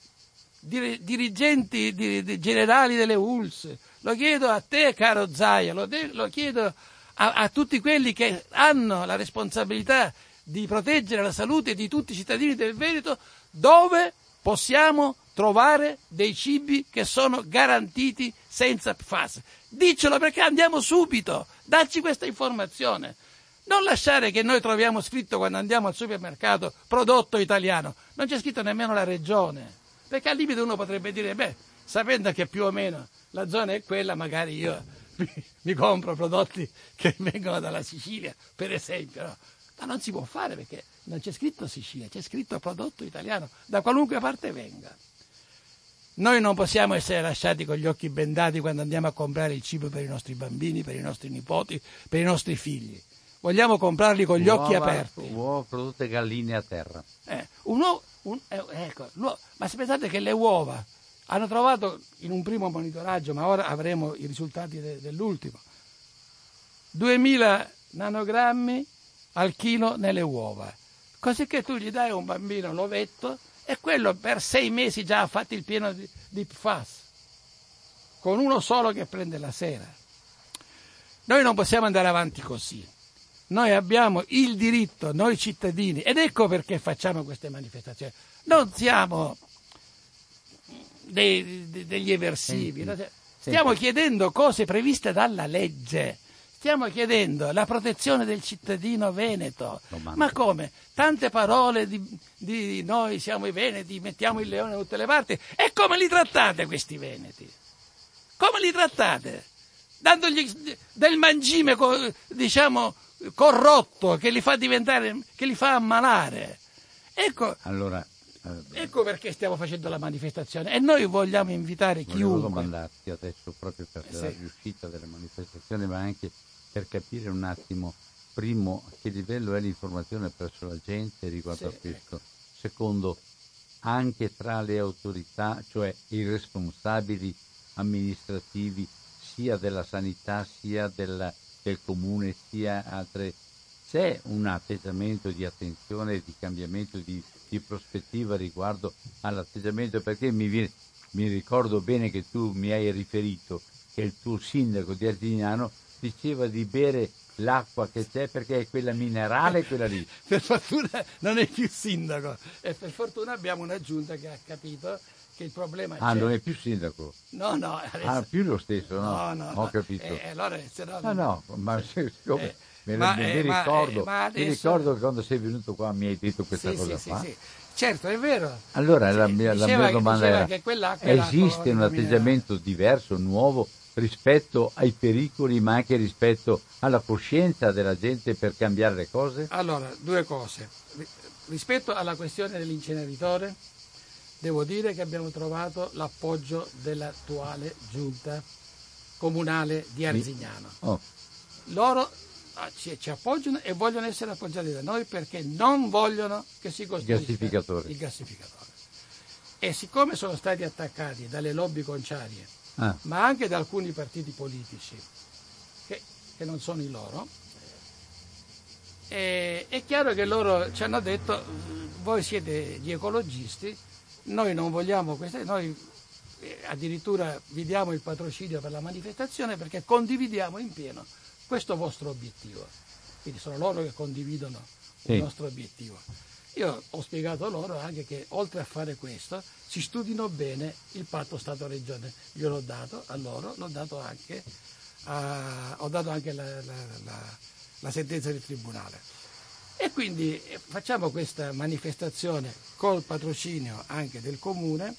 dirigenti generali delle ULS, lo chiedo a te, caro Zaia, lo, de- lo chiedo a, a tutti quelli che hanno la responsabilità di proteggere la salute di tutti i cittadini del Veneto, dove possiamo trovare dei cibi che sono garantiti senza PFAS. Diccelo perché andiamo subito, dacci questa informazione. Non lasciare che noi troviamo scritto quando andiamo al supermercato prodotto italiano, non c'è scritto nemmeno la regione, perché al limite uno potrebbe dire, beh, sapendo che più o meno la zona è quella, magari io mi, mi compro prodotti che vengono dalla Sicilia, per esempio, no? ma non si può fare perché non c'è scritto Sicilia, c'è scritto prodotto italiano, da qualunque parte venga. Noi non possiamo essere lasciati con gli occhi bendati quando andiamo a comprare il cibo per i nostri bambini, per i nostri nipoti, per i nostri figli. Vogliamo comprarli con gli uova, occhi aperti. Uova prodotte galline a terra. Eh, un uovo, un, eh, ecco, ma se pensate che le uova hanno trovato in un primo monitoraggio, ma ora avremo i risultati de, dell'ultimo, 2000 nanogrammi al chilo nelle uova così che tu gli dai a un bambino l'ovetto e quello per sei mesi già ha fatto il pieno di, di PFAS, con uno solo che prende la sera. Noi non possiamo andare avanti così. Noi abbiamo il diritto, noi cittadini, ed ecco perché facciamo queste manifestazioni. Non siamo dei, degli eversivi, Senti. stiamo Senti. chiedendo cose previste dalla legge stiamo chiedendo la protezione del cittadino veneto. Ma come? Tante parole di, di, noi siamo i veneti, mettiamo il leone da tutte le parti. E come li trattate questi veneti? Come li trattate? Dandogli del mangime, diciamo, corrotto che li fa diventare, che li fa ammalare. Ecco, allora, eh, ecco perché stiamo facendo la manifestazione e noi vogliamo invitare chiunque. Volevo domandarti adesso proprio per eh, la sì. riuscita della manifestazione, ma anche per capire un attimo, primo, a che livello è l'informazione presso la gente riguardo sì, a questo. Ecco. Secondo, anche tra le autorità, cioè i responsabili amministrativi sia della sanità sia del, del comune sia altre, c'è un atteggiamento di attenzione, di cambiamento, di, di prospettiva riguardo all'atteggiamento, perché mi, viene, mi ricordo bene che tu mi hai riferito che il tuo sindaco di Artignano diceva di bere l'acqua che c'è perché è quella minerale quella lì. per fortuna non è più sindaco e per fortuna abbiamo una giunta che ha capito che il problema ah, c'è. non è più sindaco? No, no. Adesso... Ah, più lo stesso, no? No, no. Ho no. capito. Eh, allora, se no... no, no, ma siccome... Eh, mi, ma, mi, eh, ricordo, ma, adesso... mi ricordo che quando sei venuto qua mi hai detto questa sì, cosa sì, qua. Sì, Certo, è vero. Allora la mia, la mia domanda era, esiste un atteggiamento diverso, nuovo, rispetto ai pericoli, ma anche rispetto alla coscienza della gente per cambiare le cose? Allora, due cose. Ri- Rispetto alla questione dell'inceneritore, devo dire che abbiamo trovato l'appoggio dell'attuale giunta comunale di Arzignano. Oh, Loro ah, ci, ci appoggiano e vogliono essere appoggiati da noi perché non vogliono che si costruisca gassificatore. il gassificatore. E siccome sono stati attaccati dalle lobby conciarie, ah, ma anche da alcuni partiti politici che, che non sono i loro, e- è chiaro che loro ci hanno detto "Mm, voi siete gli ecologisti, noi non vogliamo queste, noi eh, addirittura vi diamo il patrocinio per la manifestazione perché condividiamo in pieno questo vostro obiettivo. Quindi sono loro che condividono Sì. il nostro obiettivo. Io ho spiegato loro anche che oltre a fare questo si studino bene il patto Stato-Regione. Gliel'ho dato a loro, l'ho dato anche, a- ho dato anche la, la- la- la sentenza del Tribunale. E quindi eh, facciamo questa manifestazione col patrocinio anche del Comune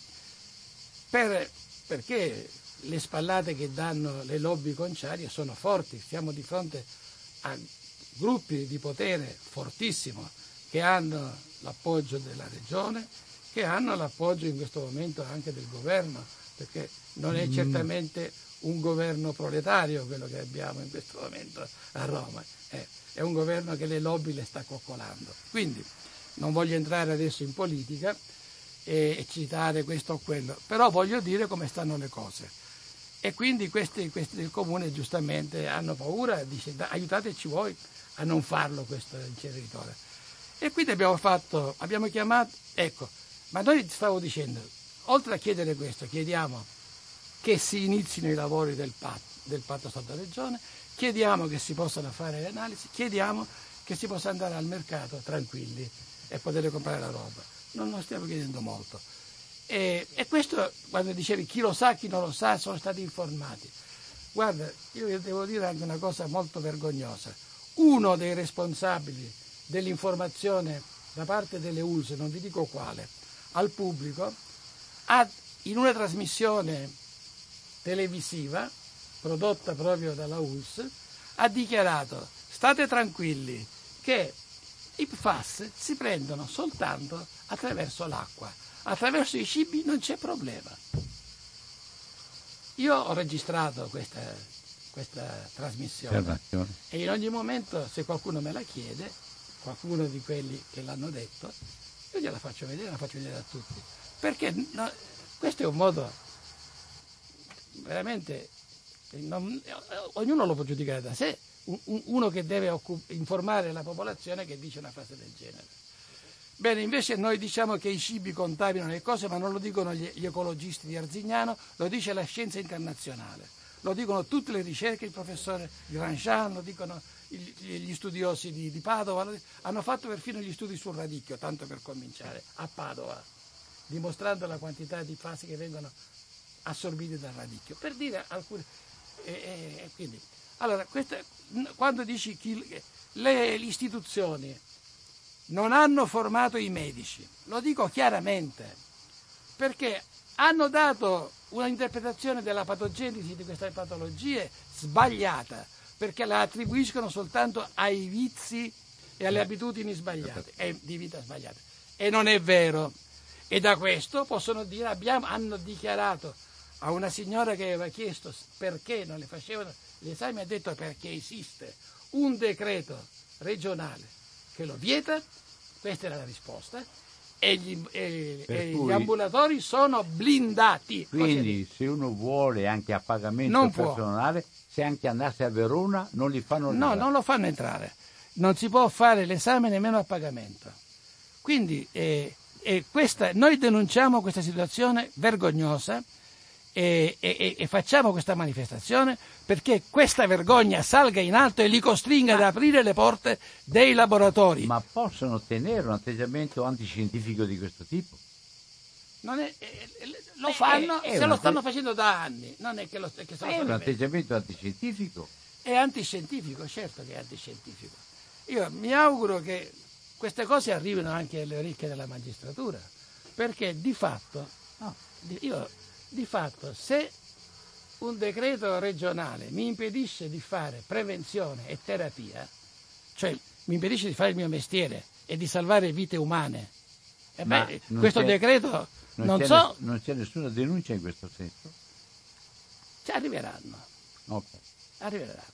per- perché le spallate che danno le lobby conciarie sono forti, siamo di fronte a gruppi di potere fortissimo che hanno l'appoggio della regione, che hanno l'appoggio in questo momento anche del governo, perché non è certamente un governo proletario quello che abbiamo in questo momento a Roma, è, un governo che le lobby le sta coccolando. Quindi non voglio entrare adesso in politica e, citare questo o quello, però voglio dire come stanno le cose. E quindi questi, questi del comune giustamente hanno paura, dice "Dai, aiutateci voi a non farlo questo inceneritore. E quindi abbiamo fatto, abbiamo chiamato, ecco, ma noi stavo dicendo, oltre a chiedere questo, chiediamo che si inizino i lavori del patto, del patto Stato-Regione, chiediamo che si possano fare le analisi, chiediamo che si possa andare al mercato tranquilli e poter comprare la roba. Non, non stiamo chiedendo molto. E, e questo, quando dicevi chi lo sa, chi non lo sa, sono stati informati. Guarda, io devo dire anche una cosa molto vergognosa. Uno dei responsabili dell'informazione da parte delle ULS, non vi dico quale, al pubblico, ha in una trasmissione televisiva prodotta proprio dalla ULS, ha dichiarato state tranquilli che i PFAS si prendono soltanto attraverso l'acqua, attraverso i cibi non c'è problema. Io ho registrato questa, questa trasmissione e in ogni momento se qualcuno me la chiede, qualcuno di quelli che l'hanno detto, io gliela faccio vedere, la faccio vedere a tutti. Perché no, questo è un modo veramente, non- ognuno lo può giudicare da sé, Un- un- uno che deve occup- informare la popolazione che dice una frase del genere. Bene, invece noi diciamo che i cibi contaminano le cose, ma non lo dicono gli, gli ecologisti di Arzignano, lo dice la scienza internazionale. Lo dicono tutte le ricerche, il professore Grandjean, lo dicono gli, studiosi di, di Padova, hanno fatto perfino gli studi sul radicchio, tanto per cominciare, a Padova, dimostrando la quantità di fasi che vengono assorbite dal radicchio. Per dire alcune... e- e- quindi, allora, questa- quando dici che le, istituzioni non hanno formato i medici, lo dico chiaramente, perché hanno dato una interpretazione della patogenesi di queste patologie sbagliata, perché la attribuiscono soltanto ai vizi e alle abitudini sbagliate, e di vita sbagliate. E non è vero. E da questo possono dire, abbiamo, hanno dichiarato a una signora che aveva chiesto perché non le facevano gli esami, ha detto perché esiste un decreto regionale che lo vieta, questa era la risposta, e gli, e- e cui- gli ambulatori sono blindati. Quindi se uno vuole anche a pagamento Non può. personale, se anche andasse a Verona non gli fanno No, nulla. non lo fanno entrare. Non si può fare l'esame nemmeno a pagamento. Quindi eh, eh, questa- noi denunciamo questa situazione vergognosa e, e- e facciamo questa manifestazione perché questa vergogna salga in alto e li costringa ad aprire le porte dei laboratori. Ma possono tenere un atteggiamento antiscientifico di questo tipo? Non è- eh, eh, lo Eh, fanno, è se una lo stanno facendo da anni, non è che, lo, che se È un atteggiamento antiscientifico. È antiscientifico, certo che è antiscientifico. Io mi auguro che queste cose arrivino anche alle orecchie della magistratura, perché di fatto, no, io, di fatto se un decreto regionale mi impedisce di fare prevenzione e terapia, cioè mi impedisce di fare il mio mestiere e di salvare vite umane, e beh, questo decreto non, non c'è so... non c'è nessuna denuncia in questo senso? Ci arriveranno. Ok. Arriveranno.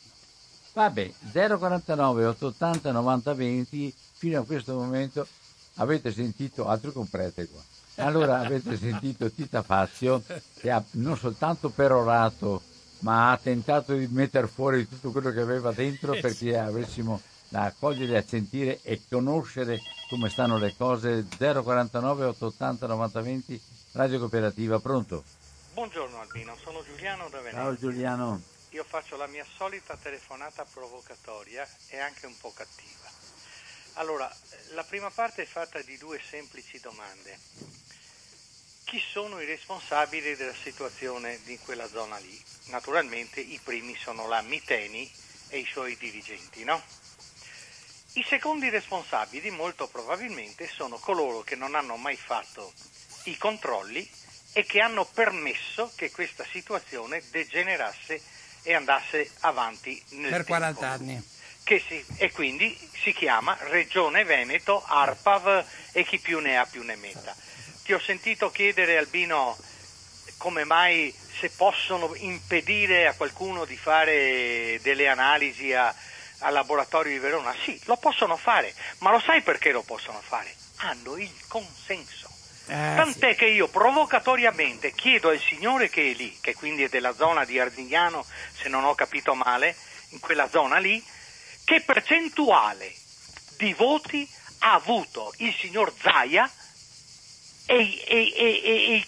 Vabbè, 049 880 90 20, fino a questo momento avete sentito, altro comprete qua. Allora avete sentito Tita Fazio che ha non soltanto perorato, ma ha tentato di mettere fuori tutto quello che aveva dentro perché avessimo da accogliere, a sentire e conoscere come stanno le cose. 049 880 90 20, Radio Cooperativa, pronto? Buongiorno Albino, sono Giuliano da Venezia. Ciao Giuliano. Io faccio la mia solita telefonata provocatoria e anche un po' cattiva. Allora, la prima parte è fatta di due semplici domande. Chi sono i responsabili della situazione di quella zona lì? Naturalmente i primi sono la Miteni e i suoi dirigenti, no? I secondi responsabili molto probabilmente sono coloro che non hanno mai fatto i controlli e che hanno permesso che questa situazione degenerasse e andasse avanti nel Per tempo. 40 anni. Che si- e quindi si chiama Regione Veneto, ARPAV e chi più ne ha più ne metta. Ti ho sentito chiedere Albino come mai se possono impedire a qualcuno di fare delle analisi a- al laboratorio di Verona. Sì, lo possono fare, ma lo sai perché lo possono fare? Hanno il consenso. Eh, Tant'è sì. che io provocatoriamente chiedo al signore che è lì, che quindi è della zona di Arzignano, se non ho capito male, in quella zona lì, che percentuale di voti ha avuto il signor Zaia e, e- e-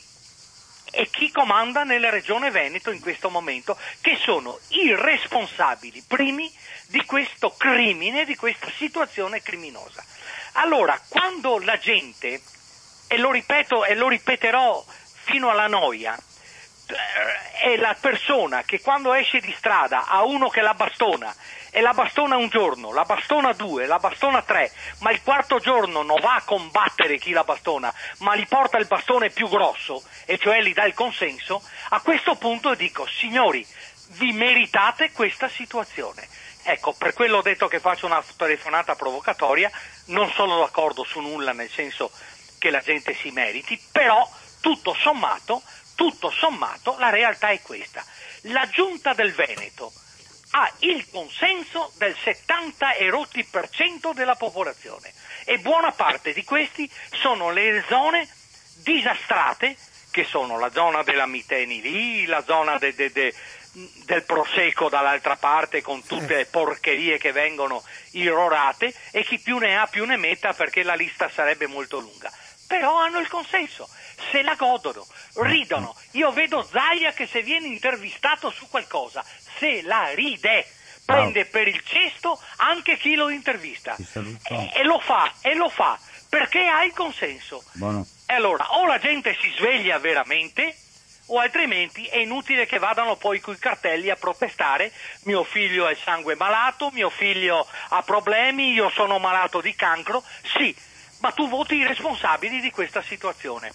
e- chi comanda nella regione Veneto in questo momento, che sono i responsabili primi di questo crimine, di questa situazione criminosa. Allora, quando la gente, e lo ripeto e lo ripeterò fino alla noia, è la persona che quando esce di strada ha uno che la bastona e la bastona un giorno, la bastona due, la bastona tre, ma il quarto giorno non va a combattere chi la bastona, ma gli porta il bastone più grosso, e cioè gli dà il consenso, a questo punto dico, signori, vi meritate questa situazione. Ecco, per quello ho detto che faccio una telefonata provocatoria, non sono d'accordo su nulla nel senso che la gente si meriti, però tutto sommato, tutto sommato la realtà è questa. La giunta del Veneto ha il consenso del 70 e rotti per cento della popolazione e buona parte di questi sono le zone disastrate che sono la zona della Miteni lì, la zona de- de- de- del Prosecco dall'altra parte con tutte le porcherie che vengono irrorate e chi più ne ha più ne metta perché la lista sarebbe molto lunga. Però hanno il consenso, se la godono, ridono. Io vedo Zaia che se viene intervistato su qualcosa, se la ride, prende per il cesto anche chi lo intervista. E, e lo fa, e lo fa, perché ha il consenso. Buono. E allora o la gente si sveglia veramente o altrimenti è inutile che vadano poi coi cartelli a protestare mio figlio ha il sangue malato, mio figlio ha problemi, io sono malato di cancro. Sì, ma tu voti i responsabili di questa situazione.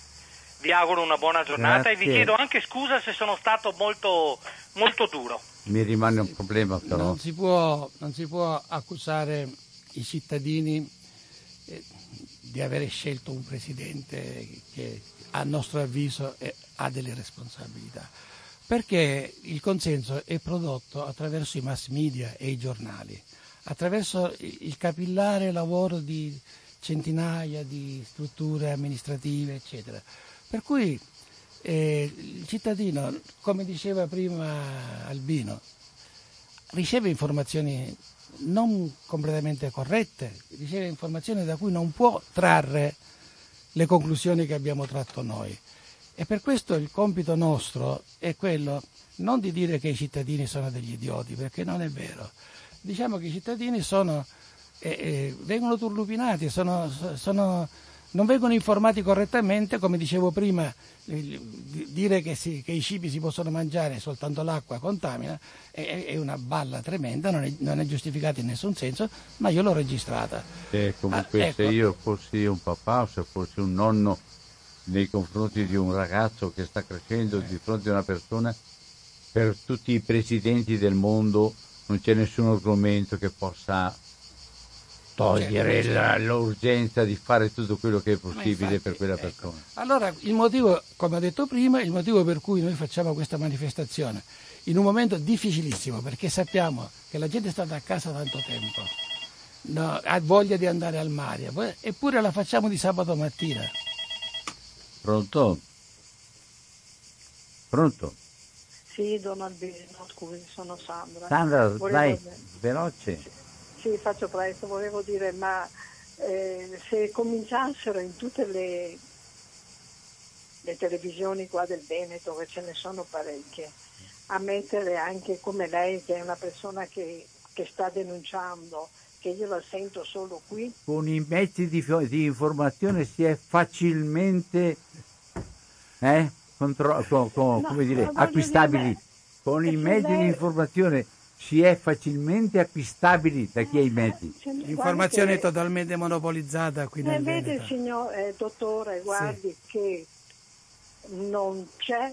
Vi auguro una buona giornata e vi Grazie. chiedo anche scusa se sono stato molto, molto duro. Mi rimane un problema però. Non si può, non si può accusare i cittadini eh, di avere scelto un presidente che a nostro avviso è- ha delle responsabilità, perché il consenso è prodotto attraverso i mass media e i giornali, attraverso il capillare lavoro di centinaia di strutture amministrative, eccetera. Per cui eh, il cittadino, come diceva prima Albino, riceve informazioni non completamente corrette, riceve informazioni da cui non può trarre le conclusioni che abbiamo tratto noi. E per questo il compito nostro è quello non di dire che i cittadini sono degli idioti, perché non è vero. Diciamo che i cittadini sono, eh, eh, vengono turlupinati, sono, sono non vengono informati correttamente, come dicevo prima, dire che, si, che, i cibi si possono mangiare soltanto l'acqua contamina è, è una balla tremenda, non è, non è, giustificata in nessun senso, ma io l'ho registrata. Eh, comunque ah, ecco. se io fossi un papà o se fossi un nonno nei confronti di un ragazzo che sta crescendo di fronte a una persona, per tutti i presidenti del mondo non c'è nessun argomento che possa togliere la, l'urgenza di fare tutto quello che è possibile infatti, per quella ecco. persona. Allora, il motivo, come ho detto prima, il motivo per cui noi facciamo questa manifestazione in un momento difficilissimo, perché sappiamo che la gente è stata a casa tanto tempo, no, ha voglia di andare al mare, eppure la facciamo di sabato mattina. Pronto? Pronto? Sì, Don Albino, scusi, sono Sandra. Sandra, Volevo vai, veloce. Sì. Faccio presto, volevo dire, ma eh, se cominciassero in tutte le, le, televisioni qua del Veneto, che ce ne sono parecchie, a mettere anche come lei, che è una persona che, che sta denunciando, che io la sento solo qui. Con i mezzi di, di informazione si è facilmente eh, contro, con, con, no, dire, acquistabili. Dire, con i mezzi lei... di informazione si è facilmente acquistabili da chi ha i mezzi. L'informazione è totalmente monopolizzata qui nel eh, Vede, Veneto. signor eh, dottore, guardi sì. che non c'è,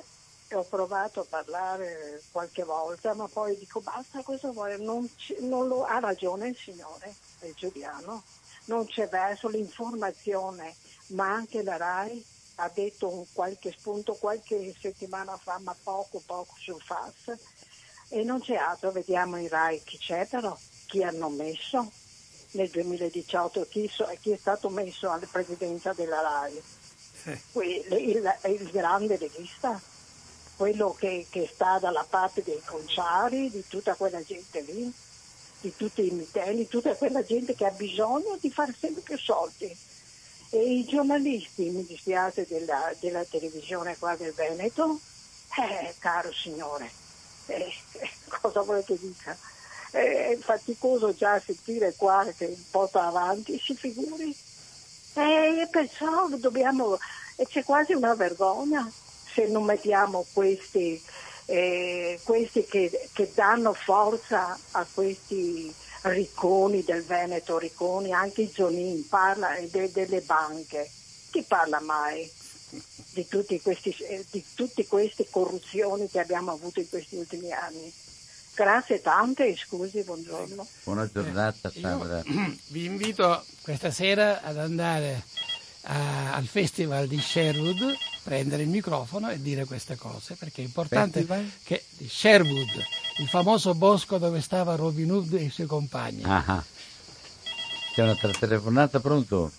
ho provato a parlare qualche volta, ma poi dico basta, cosa vuole? Non, non lo, ha ragione il signore, il Giuliano, non c'è verso l'informazione, ma anche la RAI ha detto un qualche spunto qualche settimana fa, ma poco poco sul FAS e non c'è altro, vediamo in RAI chi c'è però, chi hanno messo nel 2018, chi, so, chi è stato messo alla presidenza della RAI. Il, il, il, grande regista, quello che, che, sta dalla parte dei conciari, di tutta quella gente lì, di tutti i mitelli, tutta quella gente che ha bisogno di fare sempre più soldi. E i giornalisti, mi dispiace, della, della televisione qua del Veneto, eh, caro signore, eh, cosa vuole che dica? È faticoso già sentire qua che porta avanti, si figuri. E perciò dobbiamo, c'è quasi una vergogna se non mettiamo questi, eh, questi che, che, danno forza a questi ricconi del Veneto, ricconi, anche i Zonin, parla de, delle banche. Chi parla mai? Di, questi, eh, di tutte queste corruzioni che abbiamo avuto in questi ultimi anni. Grazie tante e scusi, buongiorno. Buona giornata Sandra. vi invito questa sera ad andare a, al festival di Sherwood, prendere il microfono e dire queste cose, perché è importante festival? che Sherwood, il famoso bosco dove stava Robin Hood e i suoi compagni. Ah, c'è una telefonata, pronto?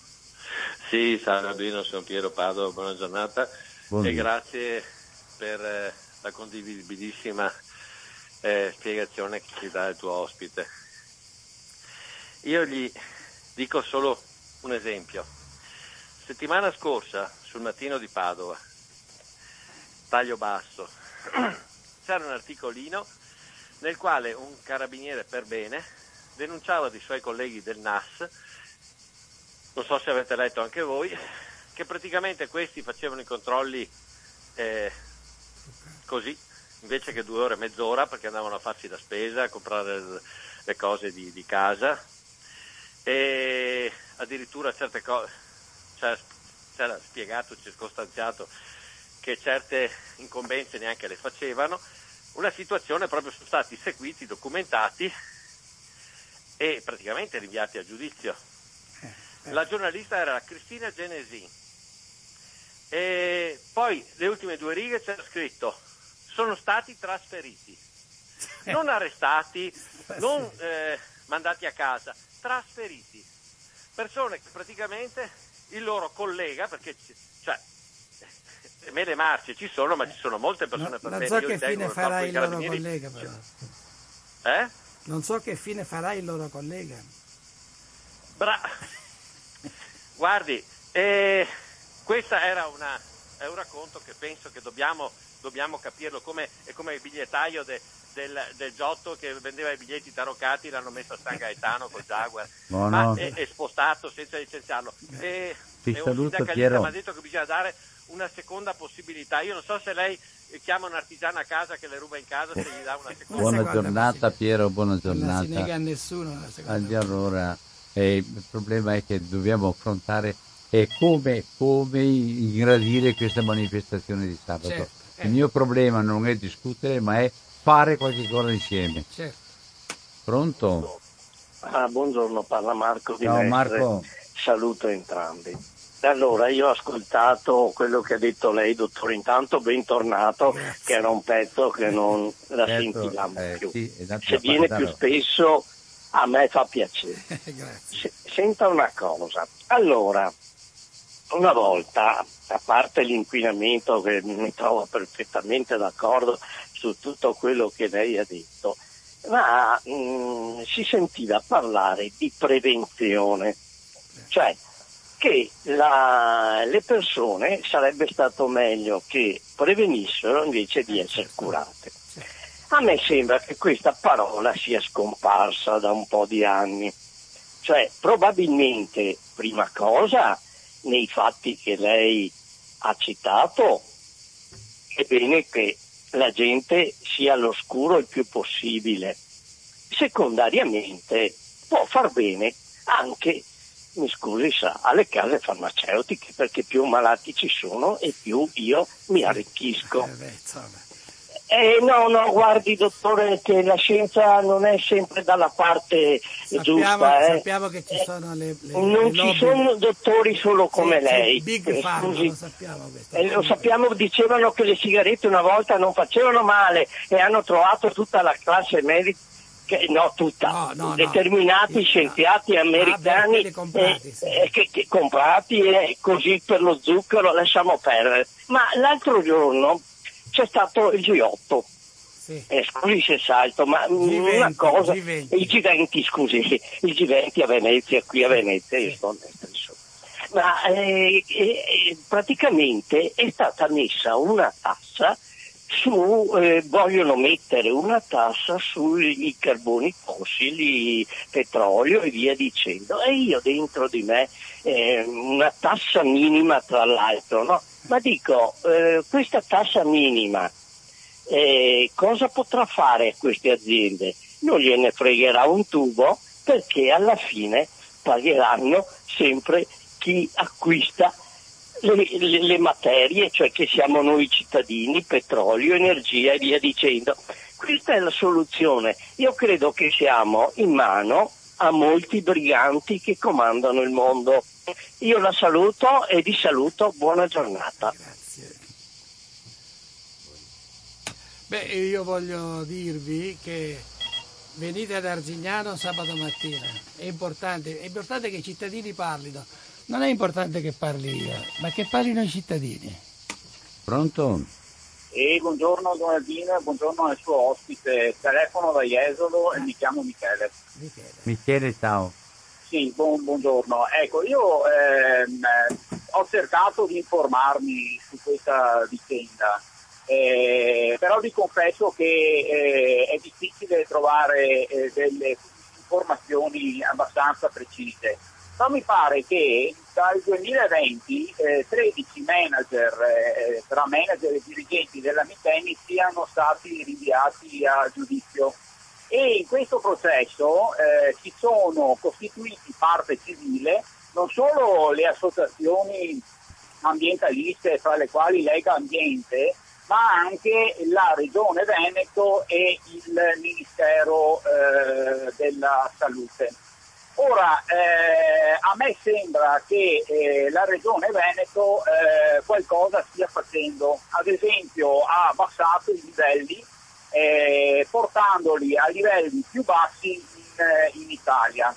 Sì, salve Albino, sono Piero Padova, buona giornata Buon e grazie per eh, la condividibilissima eh, spiegazione che ci dà il tuo ospite. Io gli dico solo un esempio. Settimana scorsa, sul mattino di Padova, taglio basso, c'era un articolino nel quale un carabiniere per bene denunciava dei suoi colleghi del NAS non so se avete letto anche voi, che praticamente questi facevano i controlli eh, così, invece che due ore e mezz'ora, perché andavano a farsi la spesa, a comprare le cose di, di casa. E addirittura certe cose, cioè, c'era spiegato, circostanziato che certe incombenze neanche le facevano, una situazione proprio sono stati seguiti, documentati e praticamente rinviati a giudizio la giornalista era Cristina Genesi. E poi le ultime due righe c'era scritto sono stati trasferiti, non arrestati, non eh, mandati a casa, trasferiti. Persone che praticamente il loro collega, perché cioè, me le marce ci sono, ma ci sono molte persone no, per Non so che fine farà il loro collega però. Eh? Non so che fine farà il loro collega. Bra- Guardi, eh, questo era una, è un racconto che penso che dobbiamo, dobbiamo capirlo, come, è come il bigliettaio de, del, del, Giotto che vendeva i biglietti taroccati, l'hanno messo a San Gaetano col Jaguar, no, ma no. È, è, spostato senza licenziarlo. E Ti e saluto, un Piero. mi ha detto che bisogna dare una seconda possibilità. Io non so se lei chiama un artigiano a casa che le ruba in casa se gli dà una seconda Buona seconda giornata Piero, buona Non si nega a giornata. nessuno la seconda Allora, eh, il problema è che dobbiamo affrontare è come, come ingradire questa manifestazione di sabato. Certo, eh. Il mio problema non è discutere, ma è fare qualche cosa insieme. Certo. Pronto? Ah, buongiorno, parla Marco di Ciao. Marco. Saluto entrambi. Allora, io ho ascoltato quello che ha detto lei, dottore. Intanto, bentornato, Grazie. che era un pezzo che non la Certo, sentivamo eh, più. sì, esatto, Se viene più spesso, a me fa piacere. Grazie. Se- senta una cosa. Allora, una volta, a parte l'inquinamento che mi trovo perfettamente d'accordo su tutto quello che lei ha detto, ma mm, si sentiva parlare di prevenzione, cioè che la- le persone sarebbe stato meglio che prevenissero invece di essere curate. A me sembra che questa parola sia scomparsa da un po' di anni. Cioè, probabilmente, prima cosa, nei fatti che lei ha citato, è bene che la gente sia all'oscuro il più possibile. Secondariamente, può far bene anche, mi scusi, sa, alle case farmaceutiche, perché più malati ci sono e più io mi arricchisco. Eh, beh. Eh, no, no, guardi dottore che la scienza non è sempre dalla parte Sappiamo, giusta. eh. sappiamo che ci sono le, le Non le ci sono dottori solo come Sì, lei. Big Eh, Pharma, scusi. lo sappiamo. Eh, lo sappiamo, dicevano che le sigarette una volta non facevano male e hanno trovato tutta la classe medica, che- no tutta, No, no, determinati scienziati no. americani Ah, comprati, eh, sì. eh, che, che comprati e così per lo zucchero lasciamo perdere. Ma l'altro giorno c'è stato il G8. Sì. Eh, scusi se salto, ma mm, G20, una cosa, G20. il G20, scusi, il G20 a Venezia, qui a Venezia, io sto insomma. ma eh, eh, eh, praticamente è stata messa una tassa su, eh, vogliono mettere una tassa sui carboni fossili, petrolio e via dicendo. E io dentro di me eh, una tassa minima tra l'altro, no? Ma dico, eh, questa tassa minima eh, cosa potrà fare queste aziende? Non gliene fregherà un tubo perché alla fine pagheranno sempre chi acquista le, le- le materie, cioè che siamo noi cittadini, petrolio, energia e via dicendo. Questa è la soluzione. Io credo che siamo in mano a molti briganti che comandano il mondo. Io la saluto e vi saluto, buona giornata. Grazie. Beh, io voglio dirvi che venite ad Arzignano sabato mattina, è importante, è importante che i cittadini parlino, non è importante che parli io, ma che parlino i cittadini. Pronto? E buongiorno Donaldino buongiorno al suo ospite. Telefono da Jesolo e mi chiamo Michele. Michele. Michele, ciao. Sì, buon- buongiorno. Ecco, io ehm, eh, ho cercato di informarmi su questa vicenda, eh, però vi confesso che eh, è difficile trovare eh, delle informazioni abbastanza precise. Ma mi pare che dal 2020 eh, 13 manager, eh, tra manager e dirigenti della Miteni, siano stati rinviati a giudizio e in questo processo eh, si sono costituiti parte civile non solo le associazioni ambientaliste, fra le quali Lega Ambiente, ma anche la Regione Veneto e il Ministero eh, della Salute. Ora, eh, a me sembra che eh, la Regione Veneto eh, qualcosa stia facendo, ad esempio ha abbassato i livelli eh, portandoli a livelli più bassi in, eh, in Italia.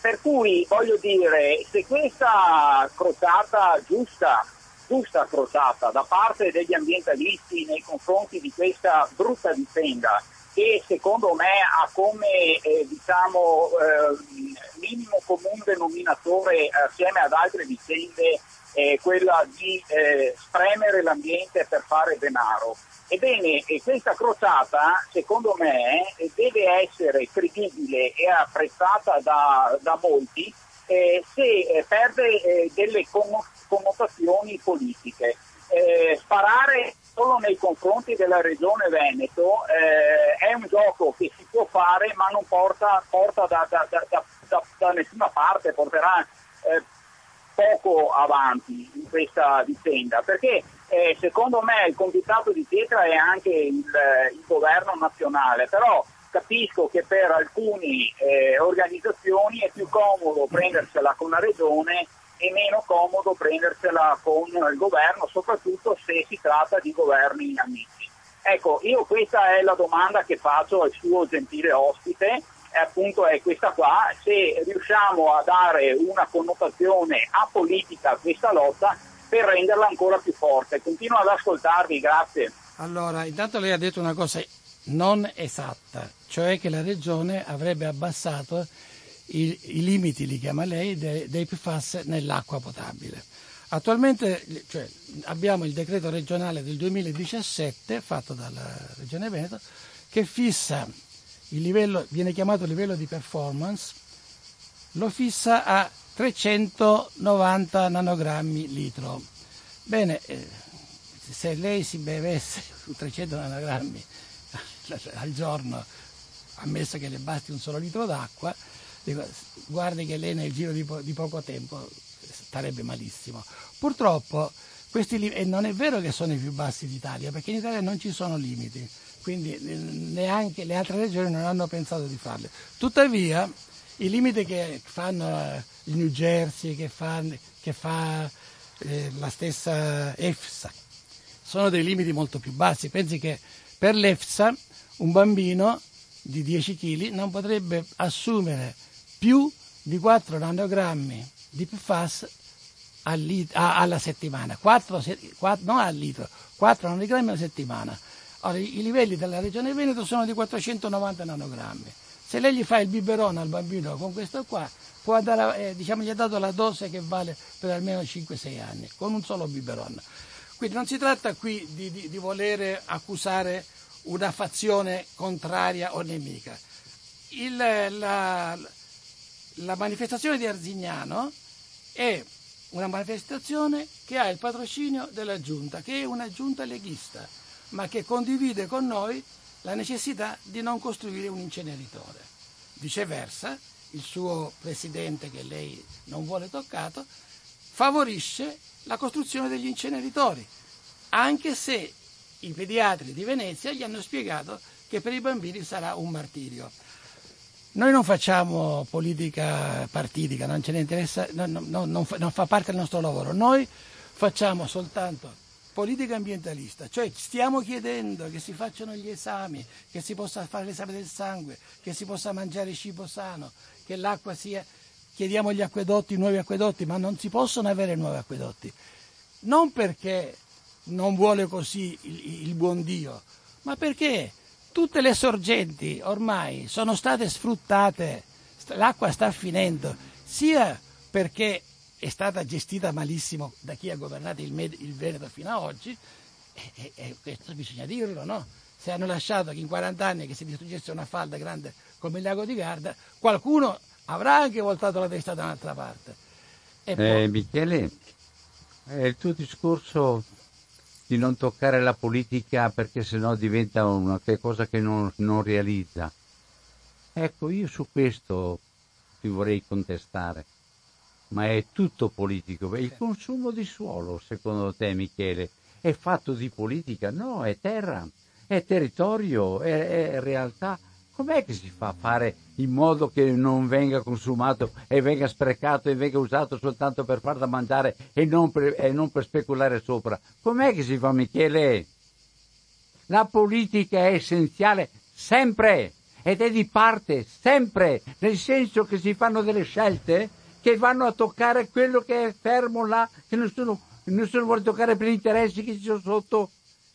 Per cui voglio dire, se questa crociata giusta, giusta crociata da parte degli ambientalisti nei confronti di questa brutta vicenda, che secondo me ha come eh, diciamo, eh, minimo comune denominatore assieme ad altre vicende eh, quella di eh, spremere l'ambiente per fare denaro. Ebbene, questa crociata, secondo me, eh, deve essere credibile e apprezzata da, da molti eh, se eh, perde eh, delle connotazioni politiche. Eh, sparare solo nei confronti della regione Veneto eh, è un gioco che si può fare ma non porta da, da, da, da, nessuna parte, porterà poco avanti in questa vicenda, perché eh, secondo me il conquistato di pietra è anche il, il governo nazionale, però capisco che per alcune eh, organizzazioni è più comodo prendersela con la regione e meno comodo prendersela con il governo, soprattutto se si tratta di governi amici. Ecco, io questa è la domanda che faccio al suo gentile ospite, appunto è questa qua, se riusciamo a dare una connotazione apolitica a questa lotta per renderla ancora più forte. Continuo ad ascoltarvi, grazie. Allora, intanto lei ha detto una cosa non esatta, cioè che la regione avrebbe abbassato i, i limiti, li chiama lei, dei, dei PFAS nell'acqua potabile. Attualmente cioè, abbiamo il decreto regionale del 2017 fatto dalla Regione Veneto che fissa il livello, viene chiamato livello di performance, lo fissa a 390 nanogrammi litro. Bene, eh, se lei si bevesse 300 nanogrammi al giorno, ammesso che le basti un solo litro d'acqua, guardi che lei nel giro di, po- di poco tempo starebbe malissimo. Purtroppo questi e non è vero che sono i più bassi d'Italia, perché in Italia non ci sono limiti, quindi neanche le altre regioni non hanno pensato di farli. Tuttavia, i limiti che fanno eh, il New Jersey, che fa, che fa eh, la stessa EFSA, sono dei limiti molto più bassi. Pensi che per l'EFSA un bambino di 10 kg non potrebbe assumere più di 4 nanogrammi di PFAS alla settimana, 4, 4, non al litro, 4 nanogrammi alla settimana. Ora, i, livelli della regione Veneto sono di 490 nanogrammi. Se lei gli fa il biberon al bambino con questo qua, può andare, eh, diciamo, gli ha dato la dose che vale per almeno 5-6 anni, con un solo biberon. Quindi non si tratta qui di, di, di volere accusare una fazione contraria o nemica. Il, la, la manifestazione di Arzignano è una manifestazione che ha il patrocinio della giunta, che è una giunta leghista, ma che condivide con noi la necessità di non costruire un inceneritore. Viceversa, il suo presidente, che lei non vuole toccato, favorisce la costruzione degli inceneritori, anche se i pediatri di Venezia gli hanno spiegato che per i bambini sarà un martirio. Noi non facciamo politica partitica, non non, fa, non fa parte del nostro lavoro, noi facciamo soltanto politica ambientalista, cioè stiamo chiedendo che si facciano gli esami, che si possa fare l'esame del sangue, che si possa mangiare cibo sano, che l'acqua sia, chiediamo gli acquedotti, nuovi acquedotti, ma non si possono avere nuovi acquedotti. Non perché non vuole così il, il buon Dio, ma perché tutte le sorgenti ormai sono state sfruttate, l'acqua sta finendo, sia perché è stata gestita malissimo da chi ha governato il, Med- il Veneto fino ad oggi, e, e, questo bisogna dirlo, no? Se hanno lasciato che in 40 anni che si distruggesse una falda grande come il lago di Garda, qualcuno avrà anche voltato la testa da un'altra parte. E poi... eh, Michele, eh, il tuo discorso di non toccare la politica perché sennò diventa una cosa che non, non realizza. Ecco, io su questo ti vorrei contestare ma è tutto politico. Il consumo di suolo, secondo te Michele, è fatto di politica? No, è terra, è territorio, è, è realtà. Com'è che si fa a fare in modo che non venga consumato e venga sprecato e venga usato soltanto per far da mangiare e non per, e non per speculare sopra? Com'è che si fa Michele? La politica è essenziale sempre ed è di parte sempre, nel senso che si fanno delle scelte che vanno a toccare quello che è fermo là, che nessuno, nessuno vuole toccare per gli interessi che ci sono sotto.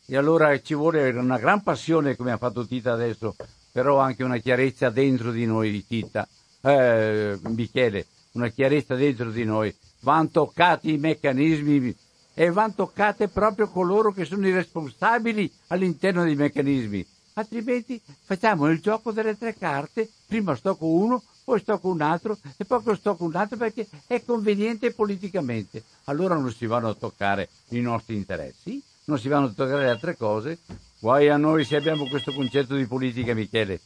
E allora ci vuole una gran passione, come ha fatto Tita adesso, però anche una chiarezza dentro di noi, Tita, eh, Michele, una chiarezza dentro di noi. Vanno toccati i meccanismi e vanno toccate proprio coloro che sono i responsabili all'interno dei meccanismi. Altrimenti facciamo il gioco delle tre carte, prima sto con uno, poi stocco un altro e poi stocco un altro perché è conveniente politicamente. Allora non si vanno a toccare i nostri interessi, non si vanno a toccare le altre cose. Guai a noi se abbiamo questo concetto di politica, Michele.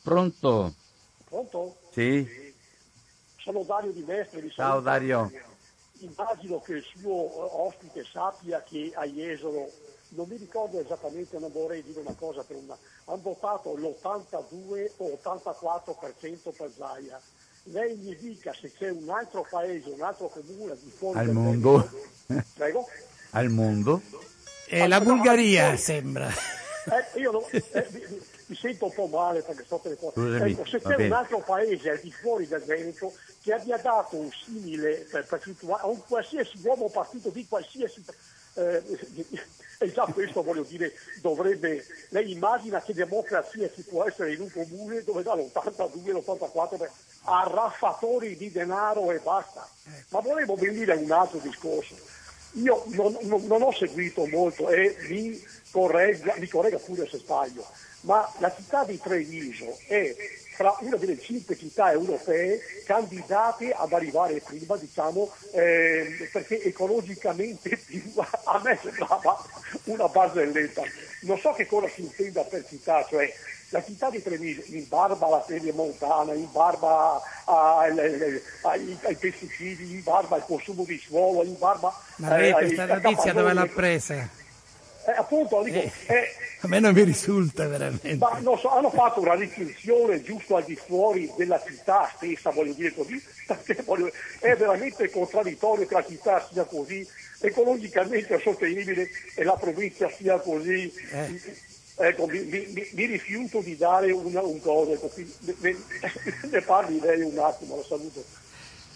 Pronto? Pronto? Sì. Sono Dario Di Mestre di Ciao Dario. Immagino che il suo eh, ospite sappia che a Jesolo, non mi ricordo esattamente, non vorrei dire una cosa per una, hanno votato l'82 o 84% per Zaia. Lei mi dica se c'è un altro paese, un altro comune di fuori Al del mondo? Prego? Al mondo? È la Bulgaria, sembra. Eh, io non- eh, mi, mi- sento un po' male perché sto telefonando. Ecco, se c'è un altro paese al di fuori del Veneto che abbia dato un simile per percentuale a un qualsiasi uomo partito di qualsiasi eh, e già questo voglio dire dovrebbe lei immagina che democrazia ci può essere in un comune dove dall'82 all'84 per- a raffatori di denaro e basta. Ma volevo venire a un altro discorso. Io non, non- non ho seguito molto e mi corregga, mi corregga pure se sbaglio, ma la città di Treviso è fra una delle cinque città europee candidate ad arrivare prima, diciamo, ehm, perché ecologicamente più, a me sembrava una barzelletta. Non so che cosa si intenda per città, cioè la città di Treviso in barba alla montana, in barba ai, ai- ai- ai pesticidi, in barba al consumo di suolo, in barba Ma lei eh, questa notizia dove l'ha presa? Eh, appunto, dico, eh, A me non mi risulta veramente. ma non so, hanno fatto una recinzione giusto al di fuori della città stessa, voglio dire così, perché voglio- è veramente contraddittorio che la città sia così ecologicamente sostenibile e la provincia sia così. Ecco, mi, mi- mi- rifiuto di dare una, un coso, ecco, ne, ne- parli lei un attimo, la saluto.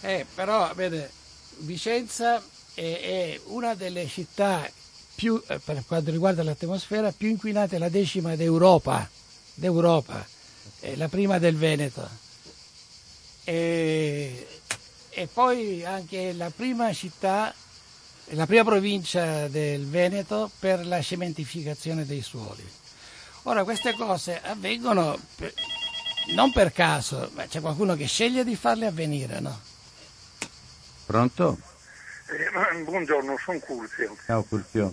Eh, però, vede, Vicenza è, è una delle città più, eh, per quanto riguarda l'atmosfera, più inquinate, la decima d'Europa, d'Europa, è la prima del Veneto. E, e poi anche la prima città, la prima provincia del Veneto per la cementificazione dei suoli. Ora, queste cose avvengono per- non per caso, ma c'è qualcuno che sceglie di farle avvenire, no? Pronto? Eh, buongiorno, sono Curzio Ciao Curzio.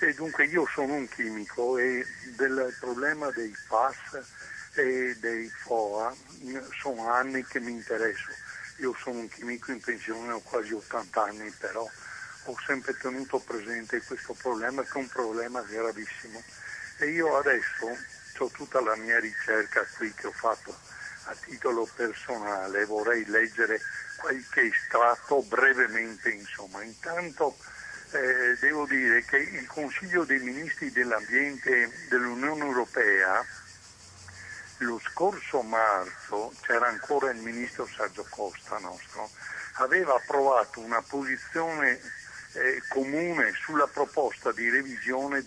e dunque io sono un chimico e del problema dei FAS e dei FOA sono anni che mi interesso. Io sono un chimico in pensione, ho quasi 80 anni, però ho sempre tenuto presente questo problema che è un problema gravissimo. E io adesso ho tutta la mia ricerca qui che ho fatto a titolo personale, vorrei leggere qualche estratto brevemente, insomma. Intanto eh, devo dire che il Consiglio dei Ministri dell'Ambiente dell'Unione Europea lo scorso marzo, c'era ancora il ministro Sergio Costa nostro, aveva approvato una posizione eh, comune sulla proposta di revisione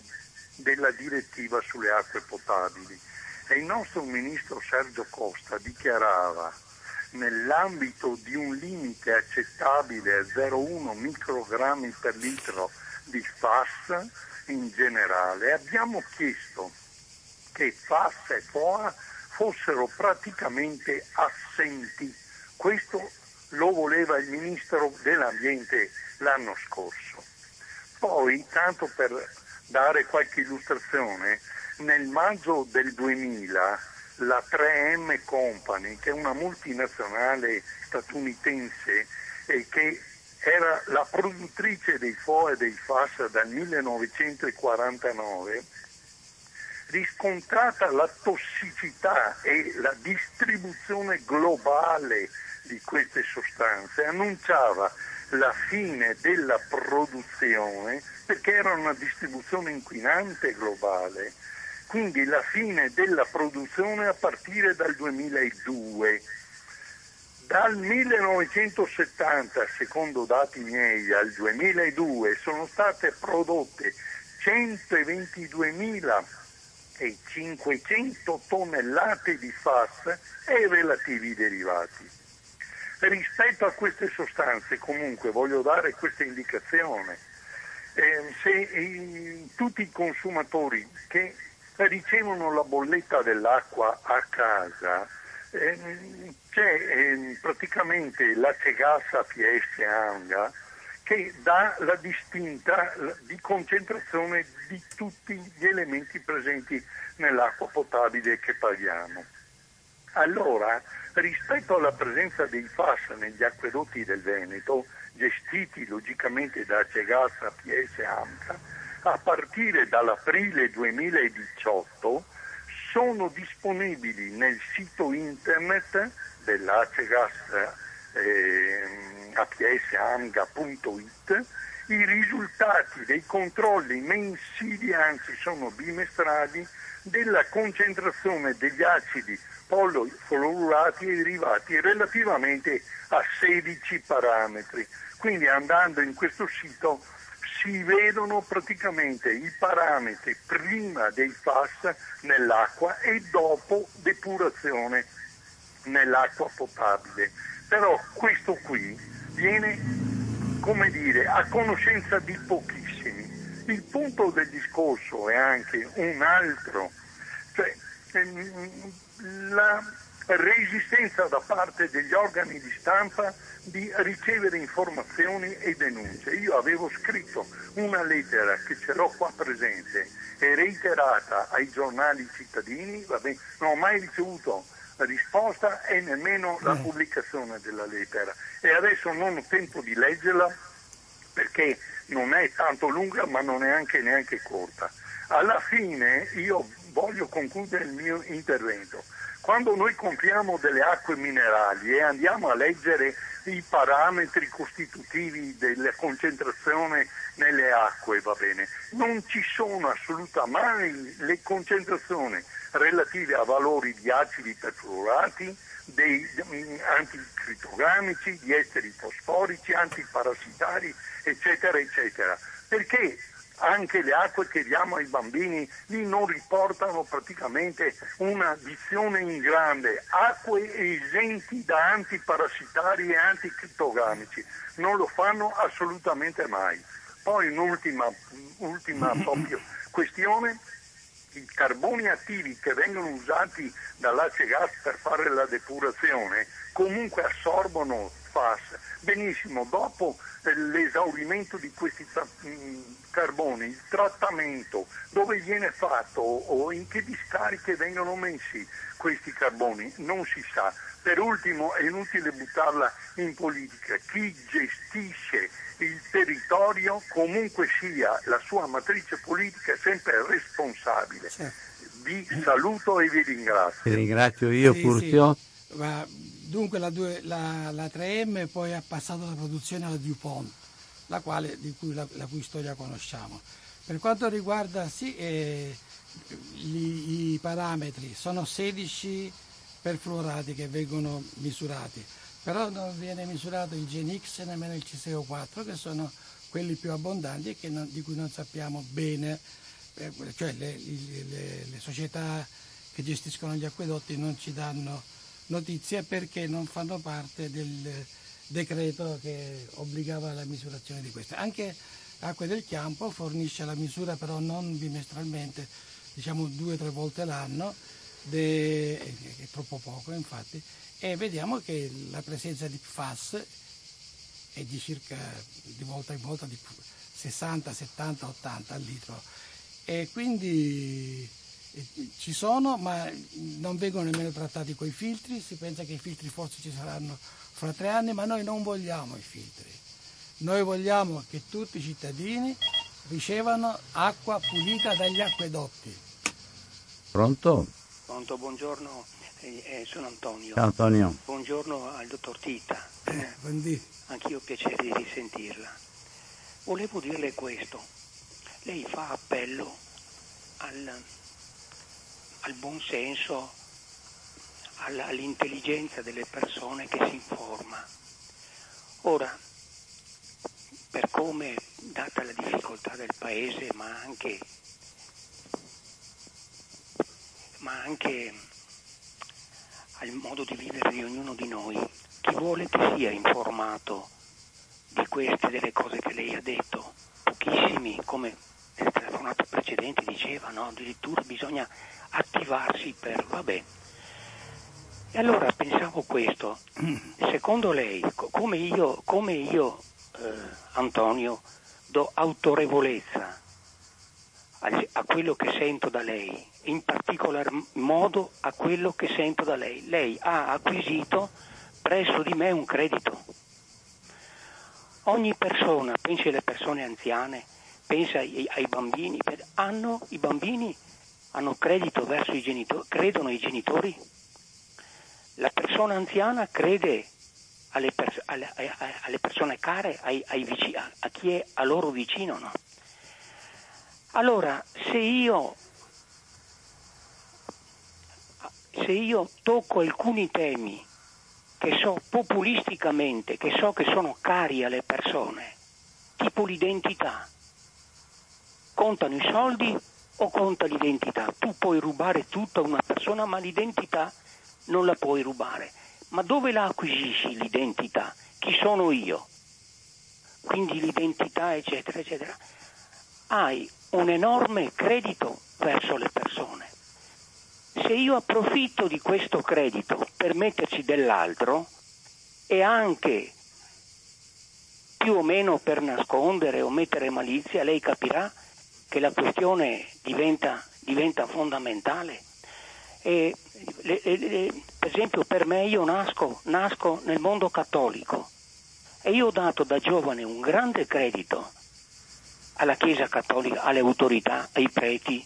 della direttiva sulle acque potabili e il nostro ministro Sergio Costa dichiarava nell'ambito di un limite accettabile a 0,1 microgrammi per litro di FAS in generale, abbiamo chiesto che FAS e FOA fossero praticamente assenti. Questo lo voleva il Ministro dell'Ambiente l'anno scorso. Poi, tanto per dare qualche illustrazione, nel maggio del 2000 la 3M Company, che è una multinazionale statunitense e che era la produttrice dei FOA e dei FAS dal 1949, riscontrata la tossicità e la distribuzione globale di queste sostanze, annunciava la fine della produzione perché era una distribuzione inquinante globale, quindi la fine della produzione a partire dal 2002. Dal 1970, secondo dati miei, al 2002 sono state prodotte 122.500 tonnellate di FAS e relativi derivati. Rispetto a queste sostanze, comunque, voglio dare questa indicazione. Eh, se eh, tutti i consumatori che ricevono la bolletta dell'acqua a casa eh, c'è eh, praticamente la Cegassa PS Anga che dà la distinta di concentrazione di tutti gli elementi presenti nell'acqua potabile che paghiamo. Allora, rispetto alla presenza dei FAS negli acquedotti del Veneto, gestiti logicamente da Cegassa PS AMCA, a partire dall'aprile 2018 sono disponibili nel sito internet dell'Acegas eh, apsamga.it i risultati dei controlli mensili, anzi sono bimestrali, della concentrazione degli acidi polifluorati e derivati relativamente a 16 parametri. Quindi andando in questo sito si vedono praticamente i parametri prima dei FAS nell'acqua e dopo depurazione nell'acqua potabile. Però questo qui viene, come dire, a conoscenza di pochissimi. Il punto del discorso è anche un altro, cioè ehm, la resistenza da parte degli organi di stampa di ricevere informazioni e denunce. Io avevo scritto una lettera che ce l'ho qua presente e reiterata ai giornali cittadini, vabbè, non ho mai ricevuto risposta e nemmeno la mm. pubblicazione della lettera. E adesso non ho tempo di leggerla perché non è tanto lunga ma non è anche neanche corta. Alla fine io voglio concludere il mio intervento. Quando noi compriamo delle acque minerali e andiamo a leggere i parametri costitutivi della concentrazione nelle acque, va bene, non ci sono assolutamente le concentrazioni relative a valori di acidi perfluorati, dei anticritogamici, di esteri fosforici, antiparassitari, eccetera, eccetera. Perché anche le acque che diamo ai bambini lì non riportano praticamente una dizione in grande, acque esenti da antiparassitari e anticrittogamici, non lo fanno assolutamente mai. Poi un'ultima ultima questione, i carboni attivi che vengono usati dall'ace gas per fare la depurazione comunque assorbono FAS. Benissimo, dopo l'esaurimento di questi mm, carboni, il trattamento, dove viene fatto o in che discariche vengono messi questi carboni, non si sa. Per ultimo è inutile buttarla in politica, chi gestisce il territorio, comunque sia la sua matrice politica, è sempre responsabile. Certo. Vi saluto e vi ringrazio. Ti ringrazio io, sì, Curzio. Sì. Dunque la, due, la, la, 3M poi ha passato la produzione alla DuPont, la, quale, cui, la, la cui storia conosciamo. Per quanto riguarda sì, eh, gli, i parametri, sono 16 perfluorati che vengono misurati, però non viene misurato il GenX e nemmeno il CCO4 che sono quelli più abbondanti e non, di cui non sappiamo bene, eh, cioè le, le, le società che gestiscono gli acquedotti non ci danno notizia perché non fanno parte del decreto che obbligava la misurazione di queste. Anche Acque del Chiampo fornisce la misura però non bimestralmente, diciamo due o tre volte l'anno, de... è troppo poco infatti, e vediamo che la presenza di PFAS è di circa di volta in volta di 60, 70, 80 al litro e quindi ci sono ma non vengono nemmeno trattati coi filtri, si pensa che i filtri forse ci saranno fra tre anni, ma noi non vogliamo i filtri. Noi vogliamo che tutti i cittadini ricevano acqua pulita dagli acquedotti. Pronto? Pronto, buongiorno, eh, eh, sono Antonio. Ciao Antonio. Buongiorno al dottor Tita. Eh, buondì. Anch'io ho piacere di risentirla. Volevo dirle questo. Lei fa appello al al buon senso, all'intelligenza delle persone che si informa. Ora, per come, data la difficoltà del paese, ma anche, ma anche al modo di vivere di ognuno di noi, chi vuole che sia informato di queste delle cose che lei ha detto, pochissimi, come nel telefonato precedente diceva, no? addirittura bisogna attivarsi per, vabbè. E allora pensavo questo, secondo lei, come io, come io eh, Antonio, do autorevolezza a, a quello che sento da lei, in particolar modo a quello che sento da lei. Lei ha acquisito presso di me un credito. Ogni persona, pensi alle persone anziane, pensa ai, ai bambini, hanno, i bambini hanno credito verso i genitori, credono ai genitori. La persona anziana crede alle, pers- alle, alle persone care, ai, ai vicini, a chi è a loro vicino. No? Allora, se io, se io tocco alcuni temi che so populisticamente, che so che sono cari alle persone, tipo l'identità, contano i soldi o conta l'identità? Tu puoi rubare tutto a una persona, ma l'identità non la puoi rubare. Ma dove la acquisisci l'identità? Chi sono io? Quindi l'identità, eccetera, eccetera. Hai un enorme credito verso le persone. Se io approfitto di questo credito per metterci dell'altro e anche più o meno per nascondere o mettere malizia, lei capirà che la questione diventa, diventa fondamentale. E, le, le, per esempio per me io nasco, nasco nel mondo cattolico e io ho dato da giovane un grande credito alla Chiesa cattolica, alle autorità, ai preti,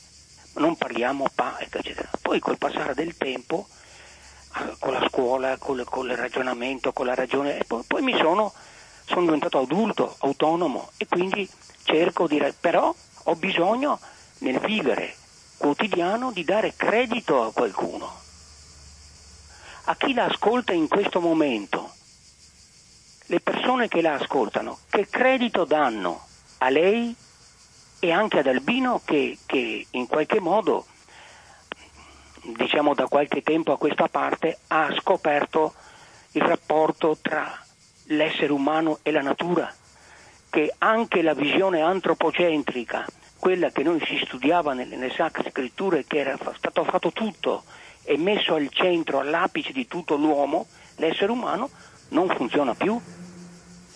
non parliamo pa, eccetera. Poi col passare del tempo, con la scuola, con il ragionamento, con la ragione, poi, poi, mi sono, sono diventato adulto, autonomo e quindi cerco di... però ho bisogno nel vivere quotidiano di dare credito a qualcuno. A chi la ascolta in questo momento, le persone che la ascoltano, che credito danno a lei e anche ad Albino che, che in qualche modo, diciamo da qualche tempo a questa parte, ha scoperto il rapporto tra l'essere umano e la natura, che anche la visione antropocentrica, quella che noi si studiava nelle, nelle sacre scritture, che era stato fatto tutto e messo al centro, all'apice di tutto l'uomo, l'essere umano, non funziona più.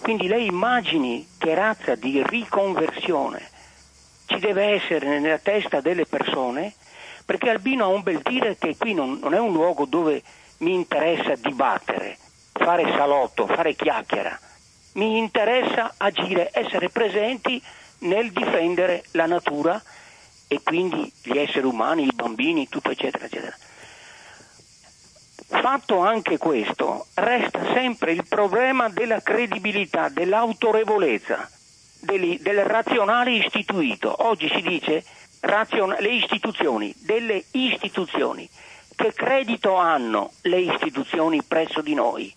Quindi lei immagini che razza di riconversione ci deve essere nella testa delle persone, perché Albino ha un bel dire che qui non, non è un luogo dove mi interessa dibattere, fare salotto, fare chiacchiera, mi interessa agire, essere presenti nel difendere la natura e quindi gli esseri umani, i bambini, tutto eccetera eccetera. Fatto anche questo, resta sempre il problema della credibilità, dell'autorevolezza del, del razionale istituito. Oggi si dice razion- le istituzioni, delle istituzioni. Che credito hanno le istituzioni presso di noi?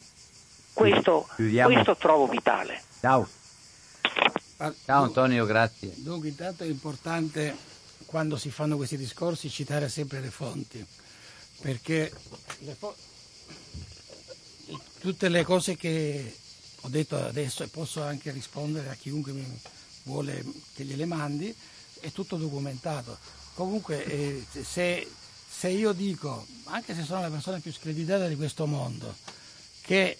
Questo, questo trovo vitale. Ciao. Ciao Antonio, grazie. Dunque intanto è importante quando si fanno questi discorsi citare sempre le fonti, perché le tutte le cose che ho detto adesso e posso anche rispondere a chiunque mi vuole che gliele mandi, è tutto documentato. Comunque eh, se, se, io dico, anche se sono la persona più screditata di questo mondo, che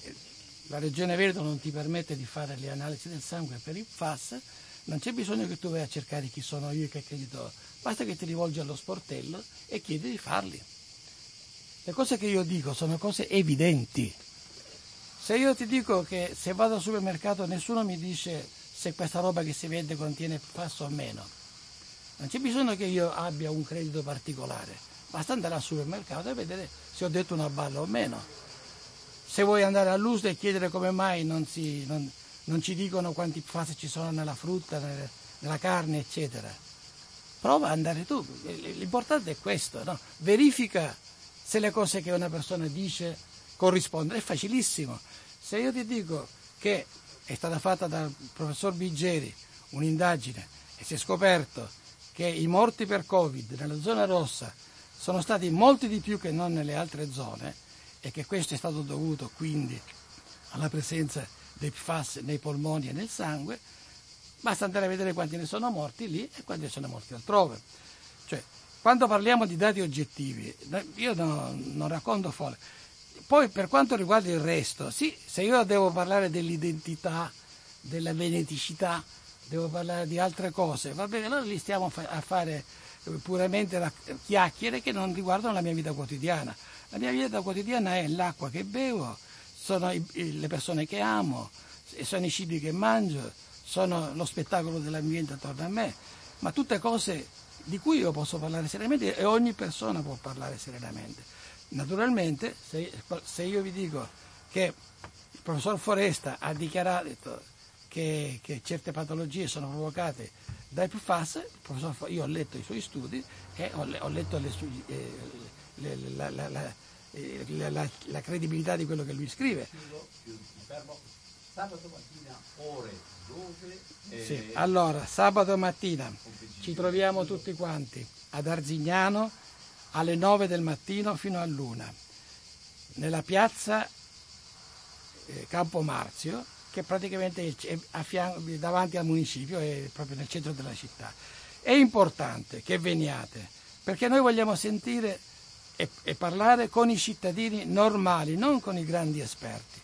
la Regione Veneto non ti permette di fare le analisi del sangue per il FAS, non c'è bisogno che tu vai a cercare chi sono io e che credito, basta che ti rivolgi allo sportello e chiedi di farli. Le cose che io dico sono cose evidenti. Se io ti dico che se vado al supermercato nessuno mi dice se questa roba che si vende contiene passo o meno, non c'è bisogno che io abbia un credito particolare, basta andare al supermercato e vedere se ho detto una balla o meno. Se vuoi andare all'USD e chiedere come mai non, si, non, non ci dicono quanti fasi ci sono nella frutta, nella carne, eccetera, prova ad andare tu. L'importante è questo, no? verifica se le cose che una persona dice corrispondono, è facilissimo. Se io ti dico che è stata fatta dal professor Biggeri un'indagine e si è scoperto che i morti per Covid nella zona rossa sono stati molti di più che non nelle altre zone e che questo è stato dovuto quindi alla presenza dei PFAS nei polmoni e nel sangue, basta andare a vedere quanti ne sono morti lì e quanti ne sono morti altrove. Quando parliamo di dati oggettivi, io no, non racconto folle, poi per quanto riguarda il resto, sì, se io devo parlare dell'identità, della veneticità, devo parlare di altre cose, va bene, allora li stiamo a fare puramente chiacchiere che non riguardano la mia vita quotidiana. La mia vita quotidiana è l'acqua che bevo, sono le persone che amo, sono i cibi che mangio, sono lo spettacolo dell'ambiente attorno a me, ma tutte cose di cui io posso parlare serenamente e ogni persona può parlare serenamente. Naturalmente, se, se io vi dico che il professor Foresta ha dichiarato che, che certe patologie sono provocate dai PFAS, io ho letto i suoi studi e ho, ho letto le, eh, le, la, la, la, eh, la, credibilità di quello che lui scrive. Sabato mattina ore dove? Eh, sì. Allora, sabato mattina ci troviamo tutti quanti ad Arzignano alle 9 del mattino fino all'una nella piazza eh, Campo Marzio che praticamente è fianco, davanti al municipio, è proprio nel centro della città. È importante che veniate perché noi vogliamo sentire e, e parlare con i cittadini normali, non con i grandi esperti,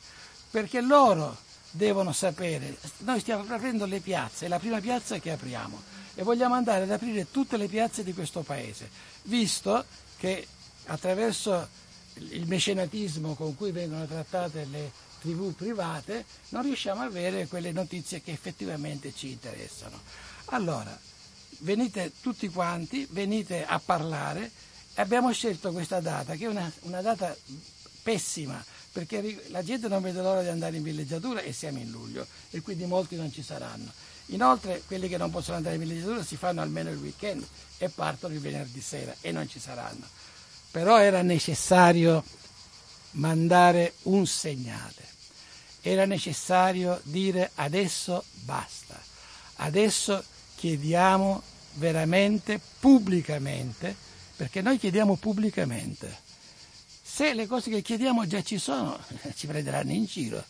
perché loro devono sapere, noi stiamo aprendo le piazze, è la prima piazza che apriamo e vogliamo andare ad aprire tutte le piazze di questo paese, visto che attraverso il mecenatismo con cui vengono trattate le tv private non riusciamo a avere quelle notizie che effettivamente ci interessano. Allora, venite tutti quanti, venite a parlare. Abbiamo scelto questa data, che è una, una data pessima, perché la gente non vede l'ora di andare in villeggiatura e siamo in luglio e quindi molti non ci saranno. Inoltre quelli che non possono andare in villeggiatura si fanno almeno il weekend e partono il venerdì sera e non ci saranno. Però era necessario mandare un segnale, era necessario dire adesso basta, adesso chiediamo veramente pubblicamente, perché noi chiediamo pubblicamente se le cose che chiediamo già ci sono, ci prenderanno in giro.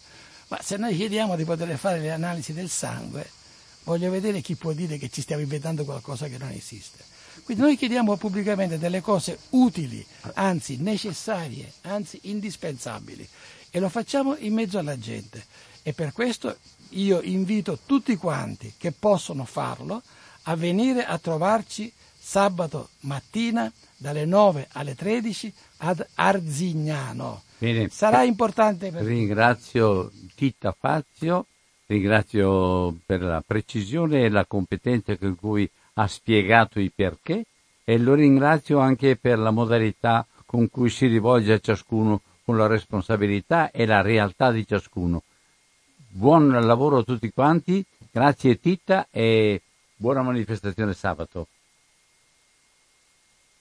Ma se noi chiediamo di poter fare le analisi del sangue, voglio vedere chi può dire che ci stiamo inventando qualcosa che non esiste. Quindi noi chiediamo pubblicamente delle cose utili, anzi necessarie, anzi indispensabili e lo facciamo in mezzo alla gente. E per questo io invito tutti quanti che possono farlo a venire a trovarci sabato mattina dalle 9 alle 13 ad Arzignano. Bene. Sarà importante per Ringrazio Titta Fazio, ringrazio per la precisione e la competenza con cui ha spiegato i perché e lo ringrazio anche per la modalità con cui si rivolge a ciascuno con la responsabilità e la realtà di ciascuno. Buon lavoro a tutti quanti, grazie Titta e buona manifestazione sabato.